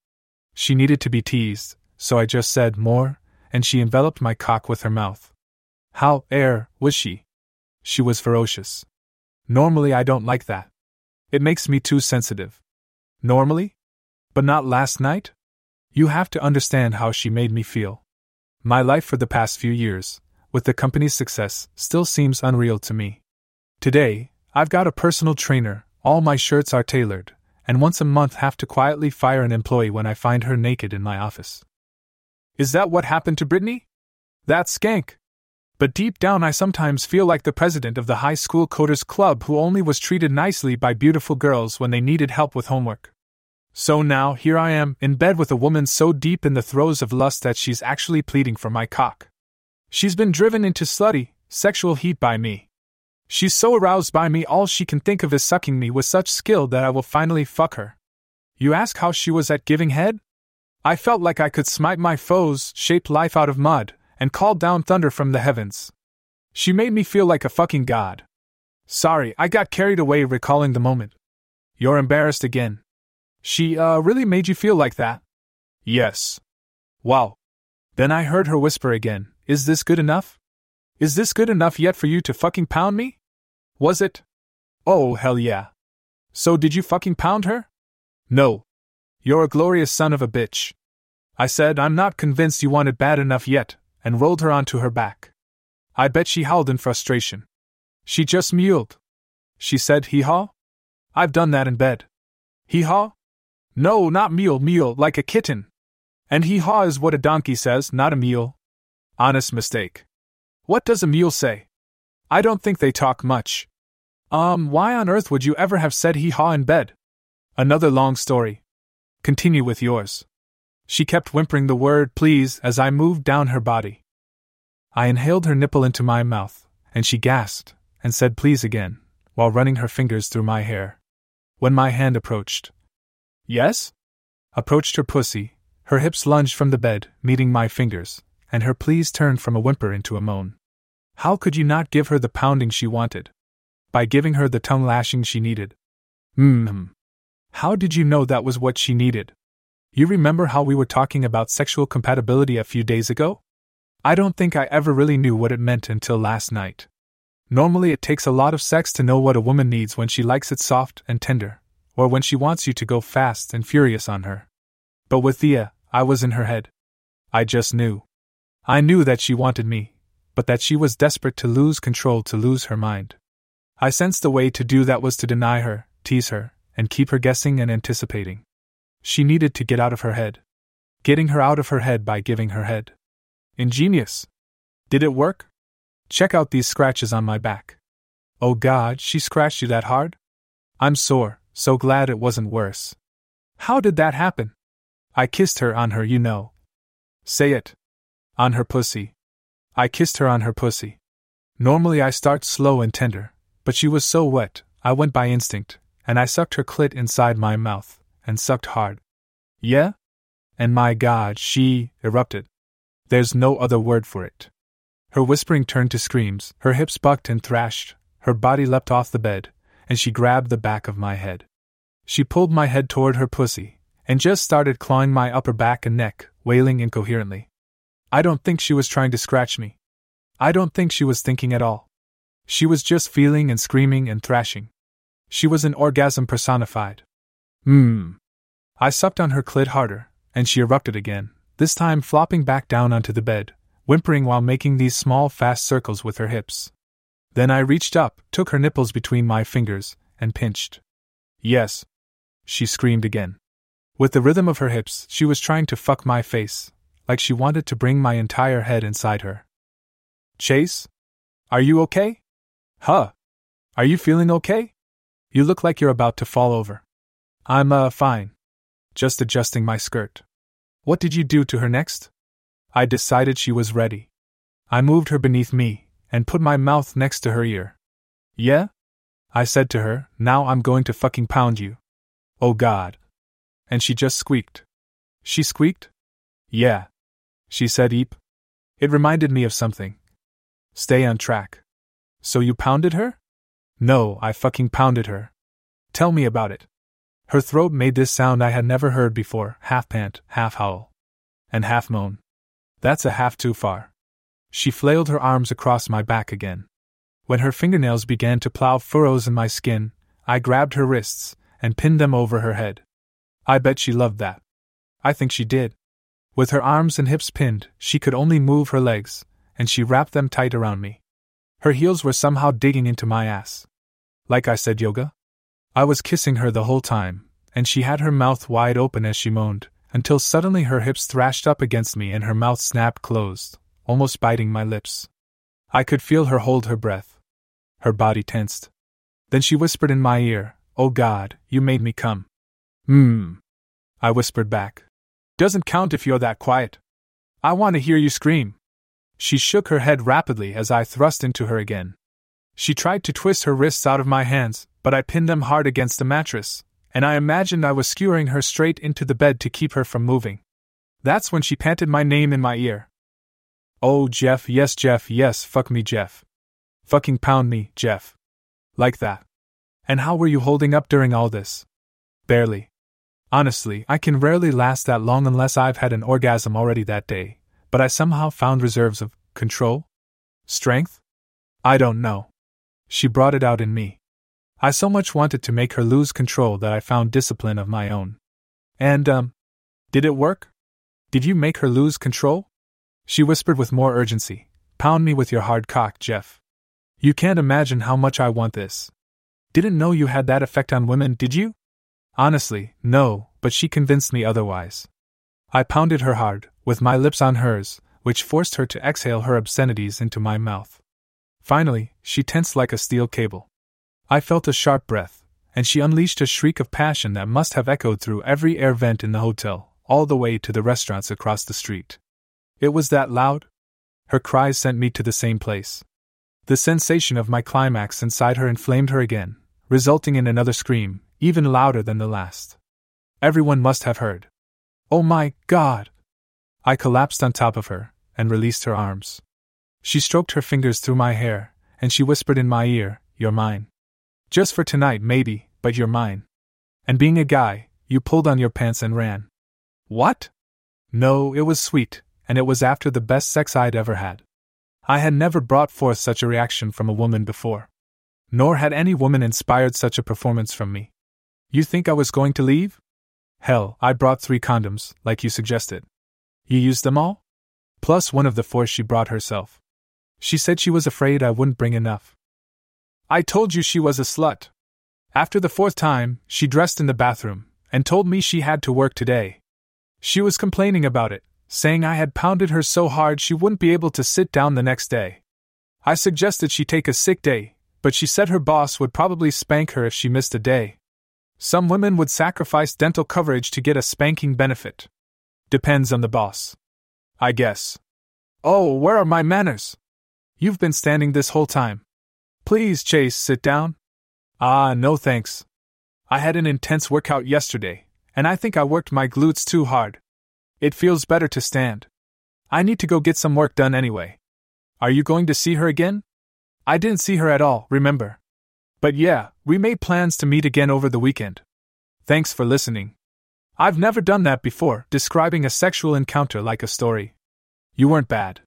She needed to be teased, so I just said more, and she enveloped my cock with her mouth. How air was she? She was ferocious. Normally, I don't like that. It makes me too sensitive. Normally? But not last night? You have to understand how she made me feel. My life for the past few years, with the company's success, still seems unreal to me. Today, I've got a personal trainer, all my shirts are tailored, and once a month have to quietly fire an employee when I find her naked in my office. Is that what happened to Brittany? That skank. But deep down, I sometimes feel like the president of the high school coders club who only was treated nicely by beautiful girls when they needed help with homework. So now, here I am, in bed with a woman so deep in the throes of lust that she's actually pleading for my cock. She's been driven into slutty, sexual heat by me. She's so aroused by me, all she can think of is sucking me with such skill that I will finally fuck her. You ask how she was at giving head? I felt like I could smite my foes, shape life out of mud, and call down thunder from the heavens. She made me feel like a fucking god. Sorry, I got carried away recalling the moment. You're embarrassed again. She, uh, really made you feel like that? Yes. Wow. Then I heard her whisper again, Is this good enough? Is this good enough yet for you to fucking pound me? Was it? Oh, hell yeah. So did you fucking pound her? No. You're a glorious son of a bitch. I said, I'm not convinced you want it bad enough yet, and rolled her onto her back. I bet she howled in frustration. She just mewed. She said, hee haw? I've done that in bed. Hee haw? No, not meal, meal, like a kitten. And hee haw is what a donkey says, not a mule. Honest mistake. What does a mule say? I don't think they talk much. Um, why on earth would you ever have said hee haw in bed? Another long story. Continue with yours. She kept whimpering the word please as I moved down her body. I inhaled her nipple into my mouth, and she gasped and said please again, while running her fingers through my hair. When my hand approached, Yes? Approached her pussy, Her hips lunged from the bed, meeting my fingers, and her pleas turned from a whimper into a moan. How could you not give her the pounding she wanted? By giving her the tongue lashing she needed. Hmm. How did you know that was what she needed? You remember how we were talking about sexual compatibility a few days ago? I don't think I ever really knew what it meant until last night. Normally, it takes a lot of sex to know what a woman needs when she likes it soft and tender, or when she wants you to go fast and furious on her. But with Thea, I was in her head. I just knew. I knew that she wanted me, but that she was desperate to lose control to lose her mind. I sensed the way to do that was to deny her, tease her, and keep her guessing and anticipating. She needed to get out of her head. Getting her out of her head by giving her head. Ingenious. Did it work? Check out these scratches on my back. Oh God, she scratched you that hard? I'm sore, so glad it wasn't worse. How did that happen? I kissed her on her, you know. Say it. On her pussy. I kissed her on her pussy. Normally I start slow and tender, but she was so wet, I went by instinct, and I sucked her clit inside my mouth, and sucked hard. Yeah? And my God, she erupted. There's no other word for it. Her whispering turned to screams, her hips bucked and thrashed, her body leapt off the bed, and she grabbed the back of my head. She pulled my head toward her pussy, and just started clawing my upper back and neck, wailing incoherently. I don't think she was trying to scratch me. I don't think she was thinking at all. She was just feeling and screaming and thrashing. She was an orgasm personified. Mmm. I supped on her clit harder, and she erupted again, this time flopping back down onto the bed, whimpering while making these small, fast circles with her hips. Then I reached up, took her nipples between my fingers, and pinched. Yes. She screamed again. With the rhythm of her hips, she was trying to fuck my face, like she wanted to bring my entire head inside her. Chase? Are you okay? Huh? Are you feeling okay? You look like you're about to fall over. I'm, uh, fine. Just adjusting my skirt. What did you do to her next? I decided she was ready. I moved her beneath me and put my mouth next to her ear. Yeah? I said to her, now I'm going to fucking pound you. Oh god. And she just squeaked. She squeaked? Yeah. She said eep. It reminded me of something. Stay on track. So you pounded her? No, I fucking pounded her. Tell me about it. Her throat made this sound I had never heard before half pant, half howl, and half moan. That's a half too far. She flailed her arms across my back again. When her fingernails began to plow furrows in my skin, I grabbed her wrists and pinned them over her head. I bet she loved that. I think she did. With her arms and hips pinned, she could only move her legs, and she wrapped them tight around me. Her heels were somehow digging into my ass. Like I said, yoga? I was kissing her the whole time, and she had her mouth wide open as she moaned, until suddenly her hips thrashed up against me and her mouth snapped closed, almost biting my lips. I could feel her hold her breath. Her body tensed. Then she whispered in my ear, Oh God, you made me come. Hmm. I whispered back. Doesn't count if you're that quiet. I want to hear you scream. She shook her head rapidly as I thrust into her again. She tried to twist her wrists out of my hands, but I pinned them hard against the mattress, and I imagined I was skewering her straight into the bed to keep her from moving. That's when she panted my name in my ear. Oh, Jeff, yes, Jeff, yes, fuck me, Jeff. Fucking pound me, Jeff. Like that. And how were you holding up during all this? Barely. Honestly, I can rarely last that long unless I've had an orgasm already that day, but I somehow found reserves of control? Strength? I don't know. She brought it out in me. I so much wanted to make her lose control that I found discipline of my own. And, um, did it work? Did you make her lose control? She whispered with more urgency. Pound me with your hard cock, Jeff. You can't imagine how much I want this. Didn't know you had that effect on women, did you? Honestly, no, but she convinced me otherwise. I pounded her hard, with my lips on hers, which forced her to exhale her obscenities into my mouth. Finally, she tensed like a steel cable. I felt a sharp breath, and she unleashed a shriek of passion that must have echoed through every air vent in the hotel, all the way to the restaurants across the street. It was that loud? Her cries sent me to the same place. The sensation of my climax inside her inflamed her again, resulting in another scream, even louder than the last. Everyone must have heard. Oh my God! I collapsed on top of her and released her arms. She stroked her fingers through my hair, and she whispered in my ear, You're mine. Just for tonight, maybe, but you're mine. And being a guy, you pulled on your pants and ran. What? No, it was sweet, and it was after the best sex I'd ever had. I had never brought forth such a reaction from a woman before. Nor had any woman inspired such a performance from me. You think I was going to leave? Hell, I brought three condoms, like you suggested. You used them all? Plus one of the four she brought herself. She said she was afraid I wouldn't bring enough. I told you she was a slut. After the fourth time, she dressed in the bathroom and told me she had to work today. She was complaining about it, saying I had pounded her so hard she wouldn't be able to sit down the next day. I suggested she take a sick day, but she said her boss would probably spank her if she missed a day. Some women would sacrifice dental coverage to get a spanking benefit. Depends on the boss. I guess. Oh, where are my manners? You've been standing this whole time. Please, Chase, sit down. Ah, no thanks. I had an intense workout yesterday, and I think I worked my glutes too hard. It feels better to stand. I need to go get some work done anyway. Are you going to see her again? I didn't see her at all, remember? But yeah, we made plans to meet again over the weekend. Thanks for listening. I've never done that before, describing a sexual encounter like a story. You weren't bad.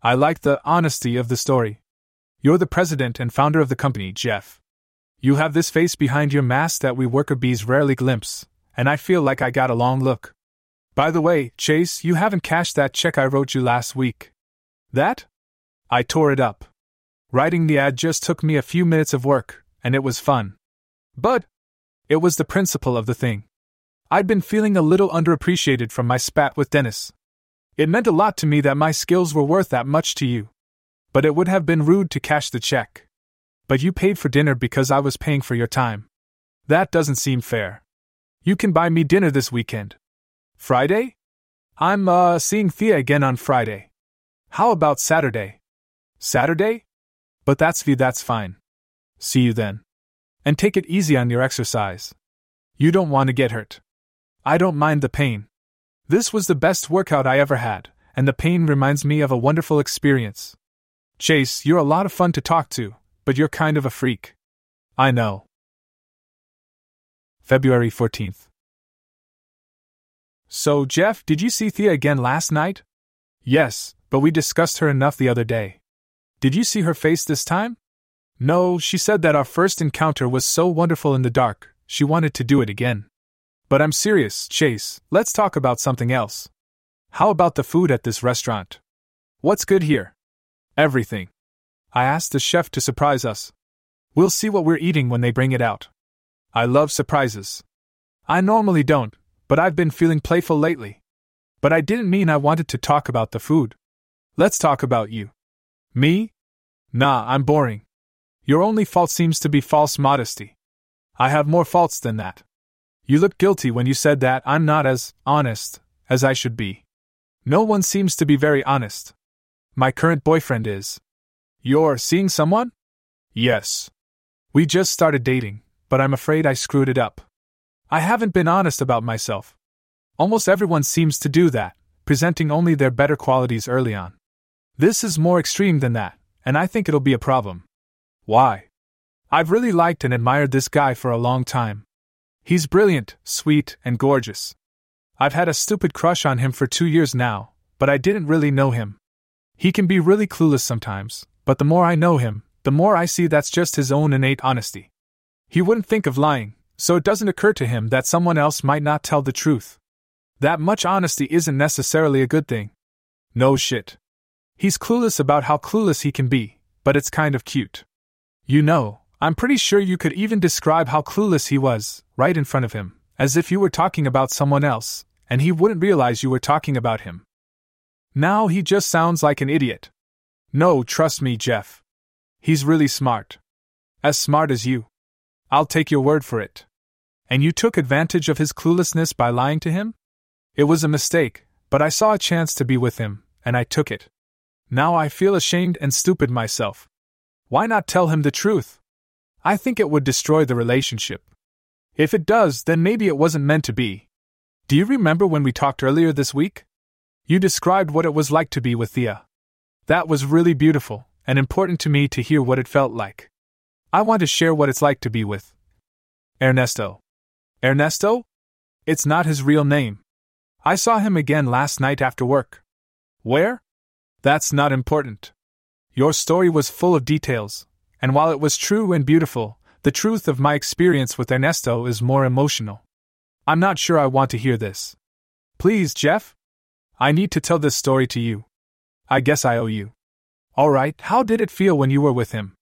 I like the honesty of the story. You're the president and founder of the company, Jeff. You have this face behind your mask that we worker bees rarely glimpse, and I feel like I got a long look. By the way, Chase, you haven't cashed that check I wrote you last week. That? I tore it up. Writing the ad just took me a few minutes of work, and it was fun. But it was the principle of the thing. I'd been feeling a little underappreciated from my spat with Dennis. It meant a lot to me that my skills were worth that much to you. But it would have been rude to cash the check. But you paid for dinner because I was paying for your time. That doesn't seem fair. You can buy me dinner this weekend. Friday? I'm, uh, seeing Thea again on Friday. How about Saturday? Saturday? But that's V, that's fine. See you then. And take it easy on your exercise. You don't want to get hurt. I don't mind the pain. This was the best workout I ever had, and the pain reminds me of a wonderful experience. Chase, you're a lot of fun to talk to, but you're kind of a freak. I know. February 14th. So, Jeff, did you see Thea again last night? Yes, but we discussed her enough the other day. Did you see her face this time? No, she said that our first encounter was so wonderful in the dark, she wanted to do it again. But I'm serious, Chase, let's talk about something else. How about the food at this restaurant? What's good here? Everything. I asked the chef to surprise us. We'll see what we're eating when they bring it out. I love surprises. I normally don't, but I've been feeling playful lately. But I didn't mean I wanted to talk about the food. Let's talk about you. Me? Nah, I'm boring. Your only fault seems to be false modesty. I have more faults than that. You looked guilty when you said that I'm not as honest as I should be. No one seems to be very honest. My current boyfriend is. You're seeing someone? Yes. We just started dating, but I'm afraid I screwed it up. I haven't been honest about myself. Almost everyone seems to do that, presenting only their better qualities early on. This is more extreme than that, and I think it'll be a problem. Why? I've really liked and admired this guy for a long time. He's brilliant, sweet, and gorgeous. I've had a stupid crush on him for two years now, but I didn't really know him. He can be really clueless sometimes, but the more I know him, the more I see that's just his own innate honesty. He wouldn't think of lying, so it doesn't occur to him that someone else might not tell the truth. That much honesty isn't necessarily a good thing. No shit. He's clueless about how clueless he can be, but it's kind of cute. You know, I'm pretty sure you could even describe how clueless he was, right in front of him, as if you were talking about someone else, and he wouldn't realize you were talking about him. Now he just sounds like an idiot. No, trust me, Jeff. He's really smart. As smart as you. I'll take your word for it. And you took advantage of his cluelessness by lying to him? It was a mistake, but I saw a chance to be with him, and I took it. Now I feel ashamed and stupid myself. Why not tell him the truth? I think it would destroy the relationship. If it does, then maybe it wasn't meant to be. Do you remember when we talked earlier this week? You described what it was like to be with Thea. That was really beautiful, and important to me to hear what it felt like. I want to share what it's like to be with Ernesto. Ernesto? It's not his real name. I saw him again last night after work. Where? That's not important. Your story was full of details, and while it was true and beautiful, the truth of my experience with Ernesto is more emotional. I'm not sure I want to hear this. Please, Jeff? I need to tell this story to you. I guess I owe you. All right, how did it feel when you were with him?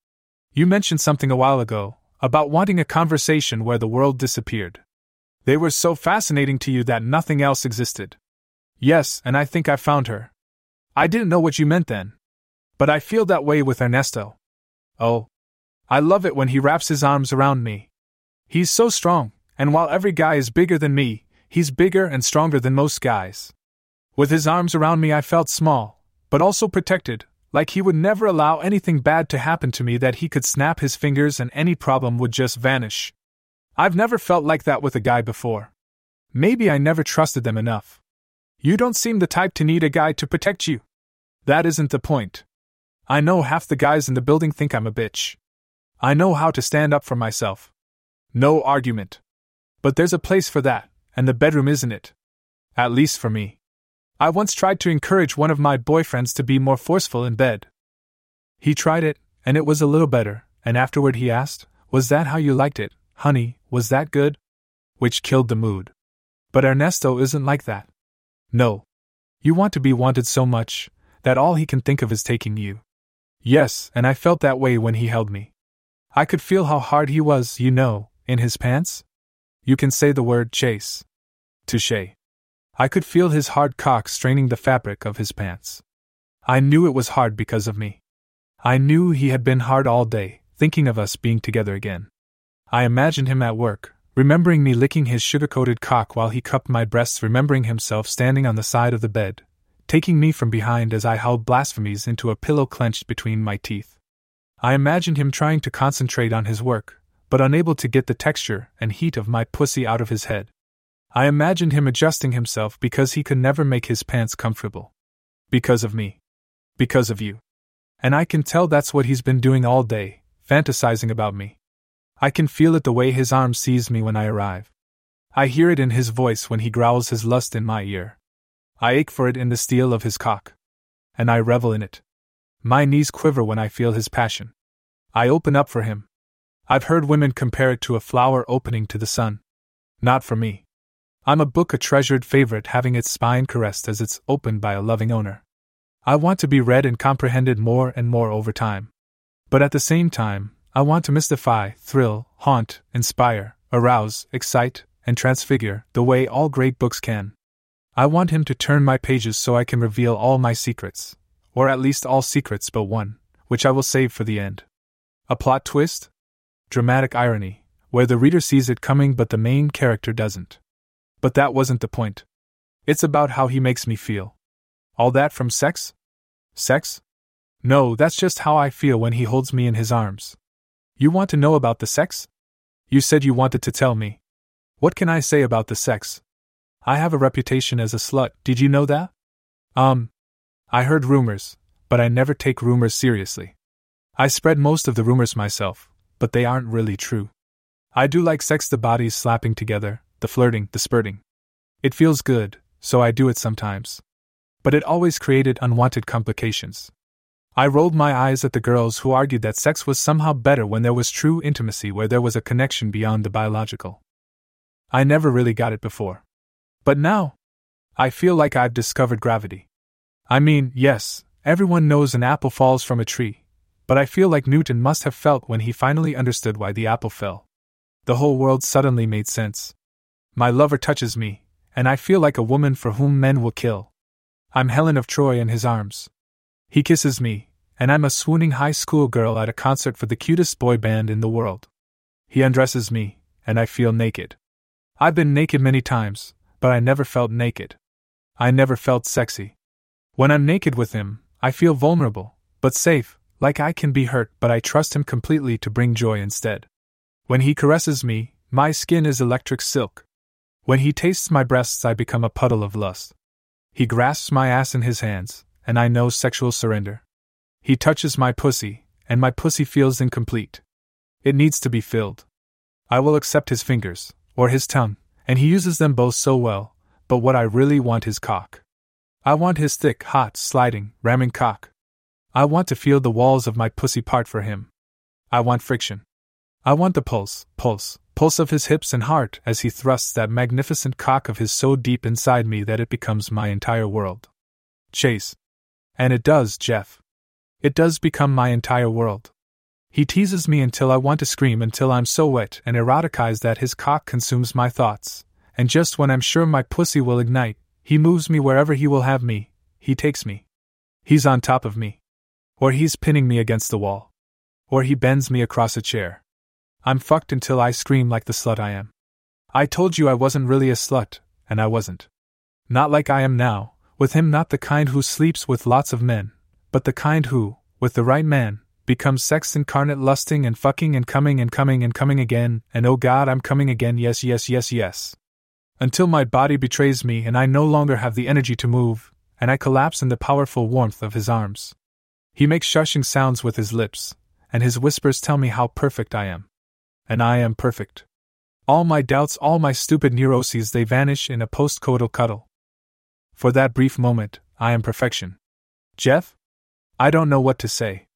You mentioned something a while ago about wanting a conversation where the world disappeared. They were so fascinating to you that nothing else existed. Yes, and I think I found her. I didn't know what you meant then. But I feel that way with Ernesto. Oh. I love it when he wraps his arms around me. He's so strong, and while every guy is bigger than me, he's bigger and stronger than most guys. With his arms around me, I felt small, but also protected, like he would never allow anything bad to happen to me, that he could snap his fingers and any problem would just vanish. I've never felt like that with a guy before. Maybe I never trusted them enough. You don't seem the type to need a guy to protect you. That isn't the point. I know half the guys in the building think I'm a bitch. I know how to stand up for myself. No argument. But there's a place for that, and the bedroom isn't it. At least for me. I once tried to encourage one of my boyfriends to be more forceful in bed. He tried it, and it was a little better, and afterward he asked, Was that how you liked it, honey, was that good? Which killed the mood. But Ernesto isn't like that. No. You want to be wanted so much that all he can think of is taking you. Yes, and I felt that way when he held me. I could feel how hard he was, you know, in his pants. You can say the word chase. Touche. I could feel his hard cock straining the fabric of his pants. I knew it was hard because of me. I knew he had been hard all day, thinking of us being together again. I imagined him at work, remembering me licking his sugar coated cock while he cupped my breasts, remembering himself standing on the side of the bed, taking me from behind as I howled blasphemies into a pillow clenched between my teeth. I imagined him trying to concentrate on his work, but unable to get the texture and heat of my pussy out of his head. I imagined him adjusting himself because he could never make his pants comfortable. Because of me. Because of you. And I can tell that's what he's been doing all day, fantasizing about me. I can feel it the way his arm sees me when I arrive. I hear it in his voice when he growls his lust in my ear. I ache for it in the steel of his cock. And I revel in it. My knees quiver when I feel his passion. I open up for him. I've heard women compare it to a flower opening to the sun. Not for me. I'm a book a treasured favorite having its spine caressed as it's opened by a loving owner. I want to be read and comprehended more and more over time. But at the same time, I want to mystify, thrill, haunt, inspire, arouse, excite, and transfigure the way all great books can. I want him to turn my pages so I can reveal all my secrets, or at least all secrets but one, which I will save for the end. A plot twist? Dramatic irony, where the reader sees it coming but the main character doesn't. But that wasn't the point. It's about how he makes me feel. All that from sex? Sex? No, that's just how I feel when he holds me in his arms. You want to know about the sex? You said you wanted to tell me. What can I say about the sex? I have a reputation as a slut, did you know that? Um. I heard rumors, but I never take rumors seriously. I spread most of the rumors myself, but they aren't really true. I do like sex the bodies slapping together, the flirting, the spurting. It feels good, so I do it sometimes. But it always created unwanted complications. I rolled my eyes at the girls who argued that sex was somehow better when there was true intimacy where there was a connection beyond the biological. I never really got it before. But now, I feel like I've discovered gravity. I mean, yes, everyone knows an apple falls from a tree, but I feel like Newton must have felt when he finally understood why the apple fell. The whole world suddenly made sense. My lover touches me, and I feel like a woman for whom men will kill. I'm Helen of Troy in his arms. He kisses me, and I'm a swooning high school girl at a concert for the cutest boy band in the world. He undresses me, and I feel naked. I've been naked many times, but I never felt naked. I never felt sexy. When I'm naked with him, I feel vulnerable, but safe, like I can be hurt, but I trust him completely to bring joy instead. When he caresses me, my skin is electric silk. When he tastes my breasts, I become a puddle of lust. He grasps my ass in his hands, and I know sexual surrender. He touches my pussy, and my pussy feels incomplete. It needs to be filled. I will accept his fingers, or his tongue, and he uses them both so well, but what I really want is cock. I want his thick, hot, sliding, ramming cock. I want to feel the walls of my pussy part for him. I want friction. I want the pulse, pulse, pulse of his hips and heart as he thrusts that magnificent cock of his so deep inside me that it becomes my entire world. Chase. And it does, Jeff. It does become my entire world. He teases me until I want to scream until I'm so wet and eroticized that his cock consumes my thoughts, and just when I'm sure my pussy will ignite, he moves me wherever he will have me, he takes me. He's on top of me. Or he's pinning me against the wall. Or he bends me across a chair. I'm fucked until I scream like the slut I am. I told you I wasn't really a slut, and I wasn't. Not like I am now, with him not the kind who sleeps with lots of men, but the kind who, with the right man, becomes sex incarnate lusting and fucking and coming and coming and coming again, and oh god, I'm coming again, yes, yes, yes, yes until my body betrays me and I no longer have the energy to move, and I collapse in the powerful warmth of his arms. He makes shushing sounds with his lips, and his whispers tell me how perfect I am. And I am perfect. All my doubts, all my stupid neuroses, they vanish in a postcoital cuddle. For that brief moment, I am perfection. Jeff? I don't know what to say.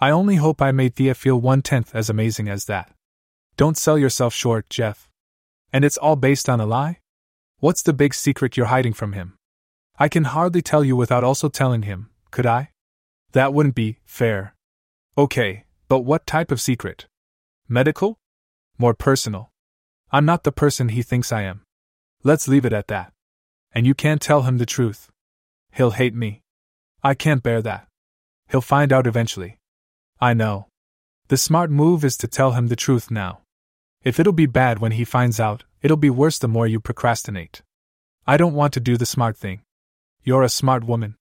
I only hope I made Thea feel one tenth as amazing as that. Don't sell yourself short, Jeff. And it's all based on a lie? What's the big secret you're hiding from him? I can hardly tell you without also telling him, could I? That wouldn't be fair. Okay, but what type of secret? Medical? More personal. I'm not the person he thinks I am. Let's leave it at that. And you can't tell him the truth. He'll hate me. I can't bear that. He'll find out eventually. I know. The smart move is to tell him the truth now. If it'll be bad when he finds out, it'll be worse the more you procrastinate. I don't want to do the smart thing. You're a smart woman.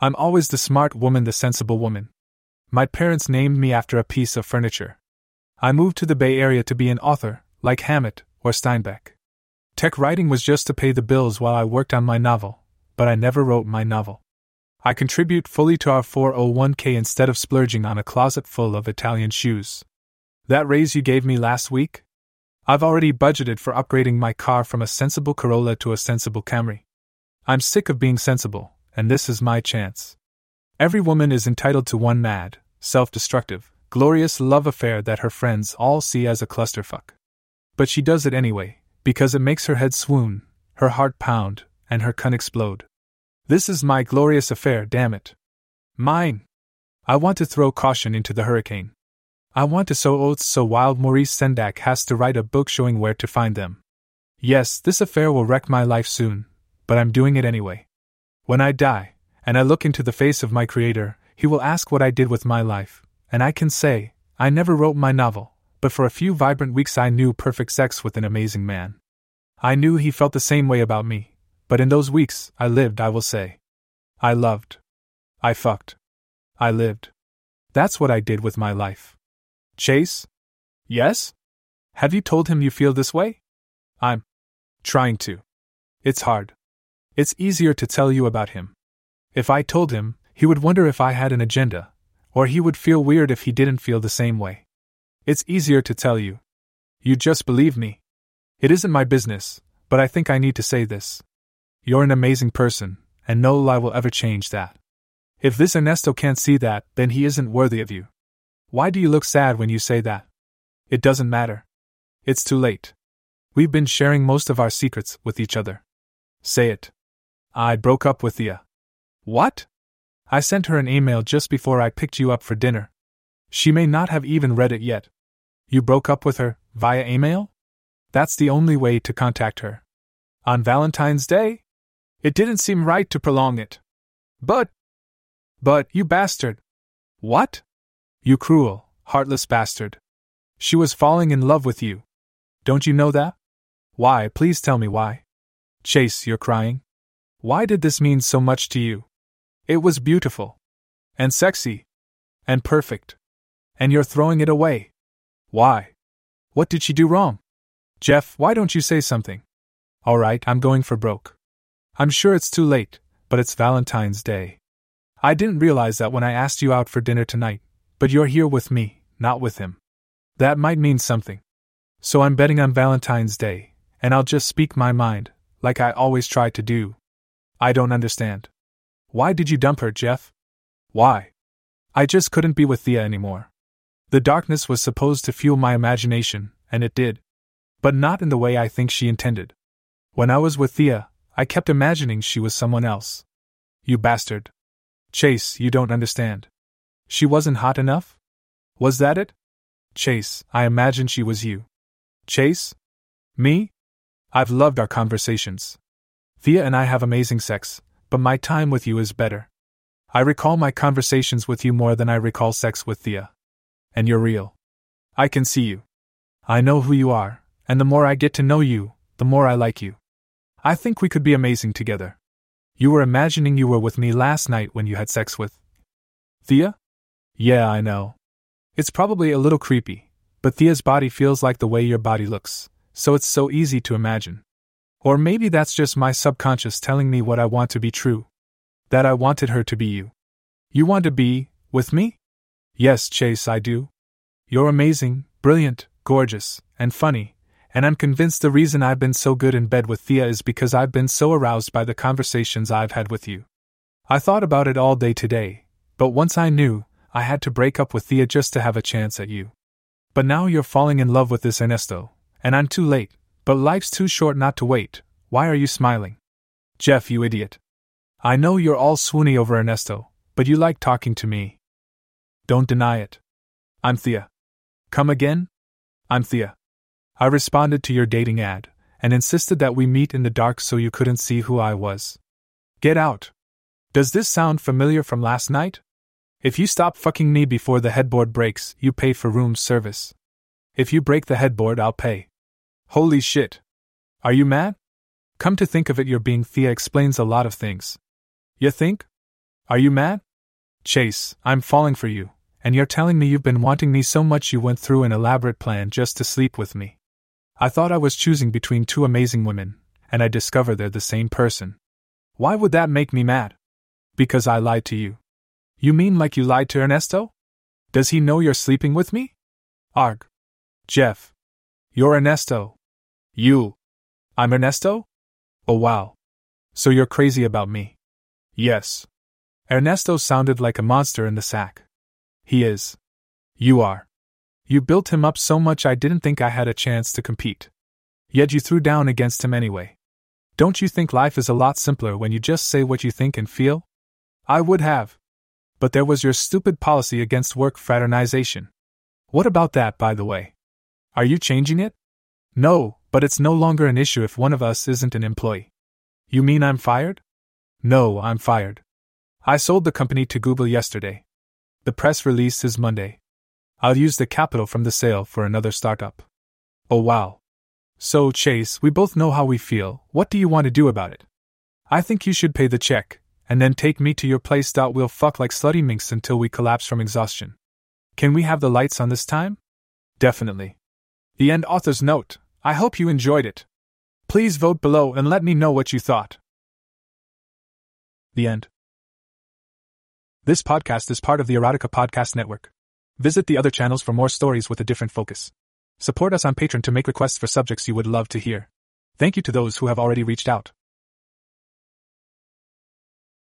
I'm always the smart woman, the sensible woman. My parents named me after a piece of furniture. I moved to the Bay Area to be an author, like Hammett or Steinbeck. Tech writing was just to pay the bills while I worked on my novel, but I never wrote my novel. I contribute fully to our 401k instead of splurging on a closet full of Italian shoes. That raise you gave me last week? I've already budgeted for upgrading my car from a sensible Corolla to a sensible Camry. I'm sick of being sensible, and this is my chance. Every woman is entitled to one mad, self destructive, glorious love affair that her friends all see as a clusterfuck. But she does it anyway, because it makes her head swoon, her heart pound, and her cunt explode. This is my glorious affair, damn it. Mine! I want to throw caution into the hurricane. I want to sow oats so wild Maurice Sendak has to write a book showing where to find them. Yes, this affair will wreck my life soon, but I'm doing it anyway. When I die, and I look into the face of my Creator, He will ask what I did with my life, and I can say, I never wrote my novel, but for a few vibrant weeks I knew perfect sex with an amazing man. I knew he felt the same way about me, but in those weeks, I lived, I will say. I loved. I fucked. I lived. That's what I did with my life. Chase? Yes? Have you told him you feel this way? I'm trying to. It's hard. It's easier to tell you about him. If I told him, he would wonder if I had an agenda, or he would feel weird if he didn't feel the same way. It's easier to tell you. You just believe me. It isn't my business, but I think I need to say this. You're an amazing person, and no lie will ever change that. If this Ernesto can't see that, then he isn't worthy of you. Why do you look sad when you say that? It doesn't matter. It's too late. We've been sharing most of our secrets with each other. Say it. I broke up with Thea. What? I sent her an email just before I picked you up for dinner. She may not have even read it yet. You broke up with her via email? That's the only way to contact her. On Valentine's Day? It didn't seem right to prolong it. But. But, you bastard. What? You cruel, heartless bastard. She was falling in love with you. Don't you know that? Why, please tell me why. Chase, you're crying. Why did this mean so much to you? It was beautiful. And sexy. And perfect. And you're throwing it away. Why? What did she do wrong? Jeff, why don't you say something? Alright, I'm going for broke. I'm sure it's too late, but it's Valentine's Day. I didn't realize that when I asked you out for dinner tonight, but you're here with me, not with him. That might mean something. So I'm betting on Valentine's Day, and I'll just speak my mind, like I always try to do. I don't understand. Why did you dump her, Jeff? Why? I just couldn't be with Thea anymore. The darkness was supposed to fuel my imagination, and it did. But not in the way I think she intended. When I was with Thea, I kept imagining she was someone else. You bastard. Chase, you don't understand. She wasn't hot enough? Was that it? Chase, I imagined she was you. Chase? Me? I've loved our conversations. Thea and I have amazing sex, but my time with you is better. I recall my conversations with you more than I recall sex with Thea. And you're real. I can see you. I know who you are, and the more I get to know you, the more I like you. I think we could be amazing together. You were imagining you were with me last night when you had sex with Thea? Yeah, I know. It's probably a little creepy, but Thea's body feels like the way your body looks, so it's so easy to imagine. Or maybe that's just my subconscious telling me what I want to be true that I wanted her to be you. You want to be with me? Yes, Chase, I do. You're amazing, brilliant, gorgeous, and funny, and I'm convinced the reason I've been so good in bed with Thea is because I've been so aroused by the conversations I've had with you. I thought about it all day today, but once I knew, I had to break up with Thea just to have a chance at you. But now you're falling in love with this Ernesto, and I'm too late, but life's too short not to wait. Why are you smiling? Jeff, you idiot. I know you're all swoony over Ernesto, but you like talking to me. Don't deny it. I'm Thea. Come again? I'm Thea. I responded to your dating ad and insisted that we meet in the dark so you couldn't see who I was. Get out. Does this sound familiar from last night? If you stop fucking me before the headboard breaks, you pay for room service. If you break the headboard, I'll pay. Holy shit. Are you mad? Come to think of it, your being Thea explains a lot of things. You think? Are you mad? Chase, I'm falling for you, and you're telling me you've been wanting me so much you went through an elaborate plan just to sleep with me. I thought I was choosing between two amazing women, and I discover they're the same person. Why would that make me mad? Because I lied to you. You mean like you lied to Ernesto? Does he know you're sleeping with me? Arg. Jeff. You're Ernesto. You. I'm Ernesto? Oh wow. So you're crazy about me. Yes. Ernesto sounded like a monster in the sack. He is. You are. You built him up so much I didn't think I had a chance to compete. Yet you threw down against him anyway. Don't you think life is a lot simpler when you just say what you think and feel? I would have. But there was your stupid policy against work fraternization. What about that, by the way? Are you changing it? No, but it's no longer an issue if one of us isn't an employee. You mean I'm fired? No, I'm fired. I sold the company to Google yesterday. The press release is Monday. I'll use the capital from the sale for another startup. Oh wow. So, Chase, we both know how we feel. What do you want to do about it? I think you should pay the check, and then take me to your place. We'll fuck like slutty minks until we collapse from exhaustion. Can we have the lights on this time? Definitely. The end author's note. I hope you enjoyed it. Please vote below and let me know what you thought. The end. This podcast is part of the Erotica Podcast Network. Visit the other channels for more stories with a different focus. Support us on Patreon to make requests for subjects you would love to hear. Thank you to those who have already reached out.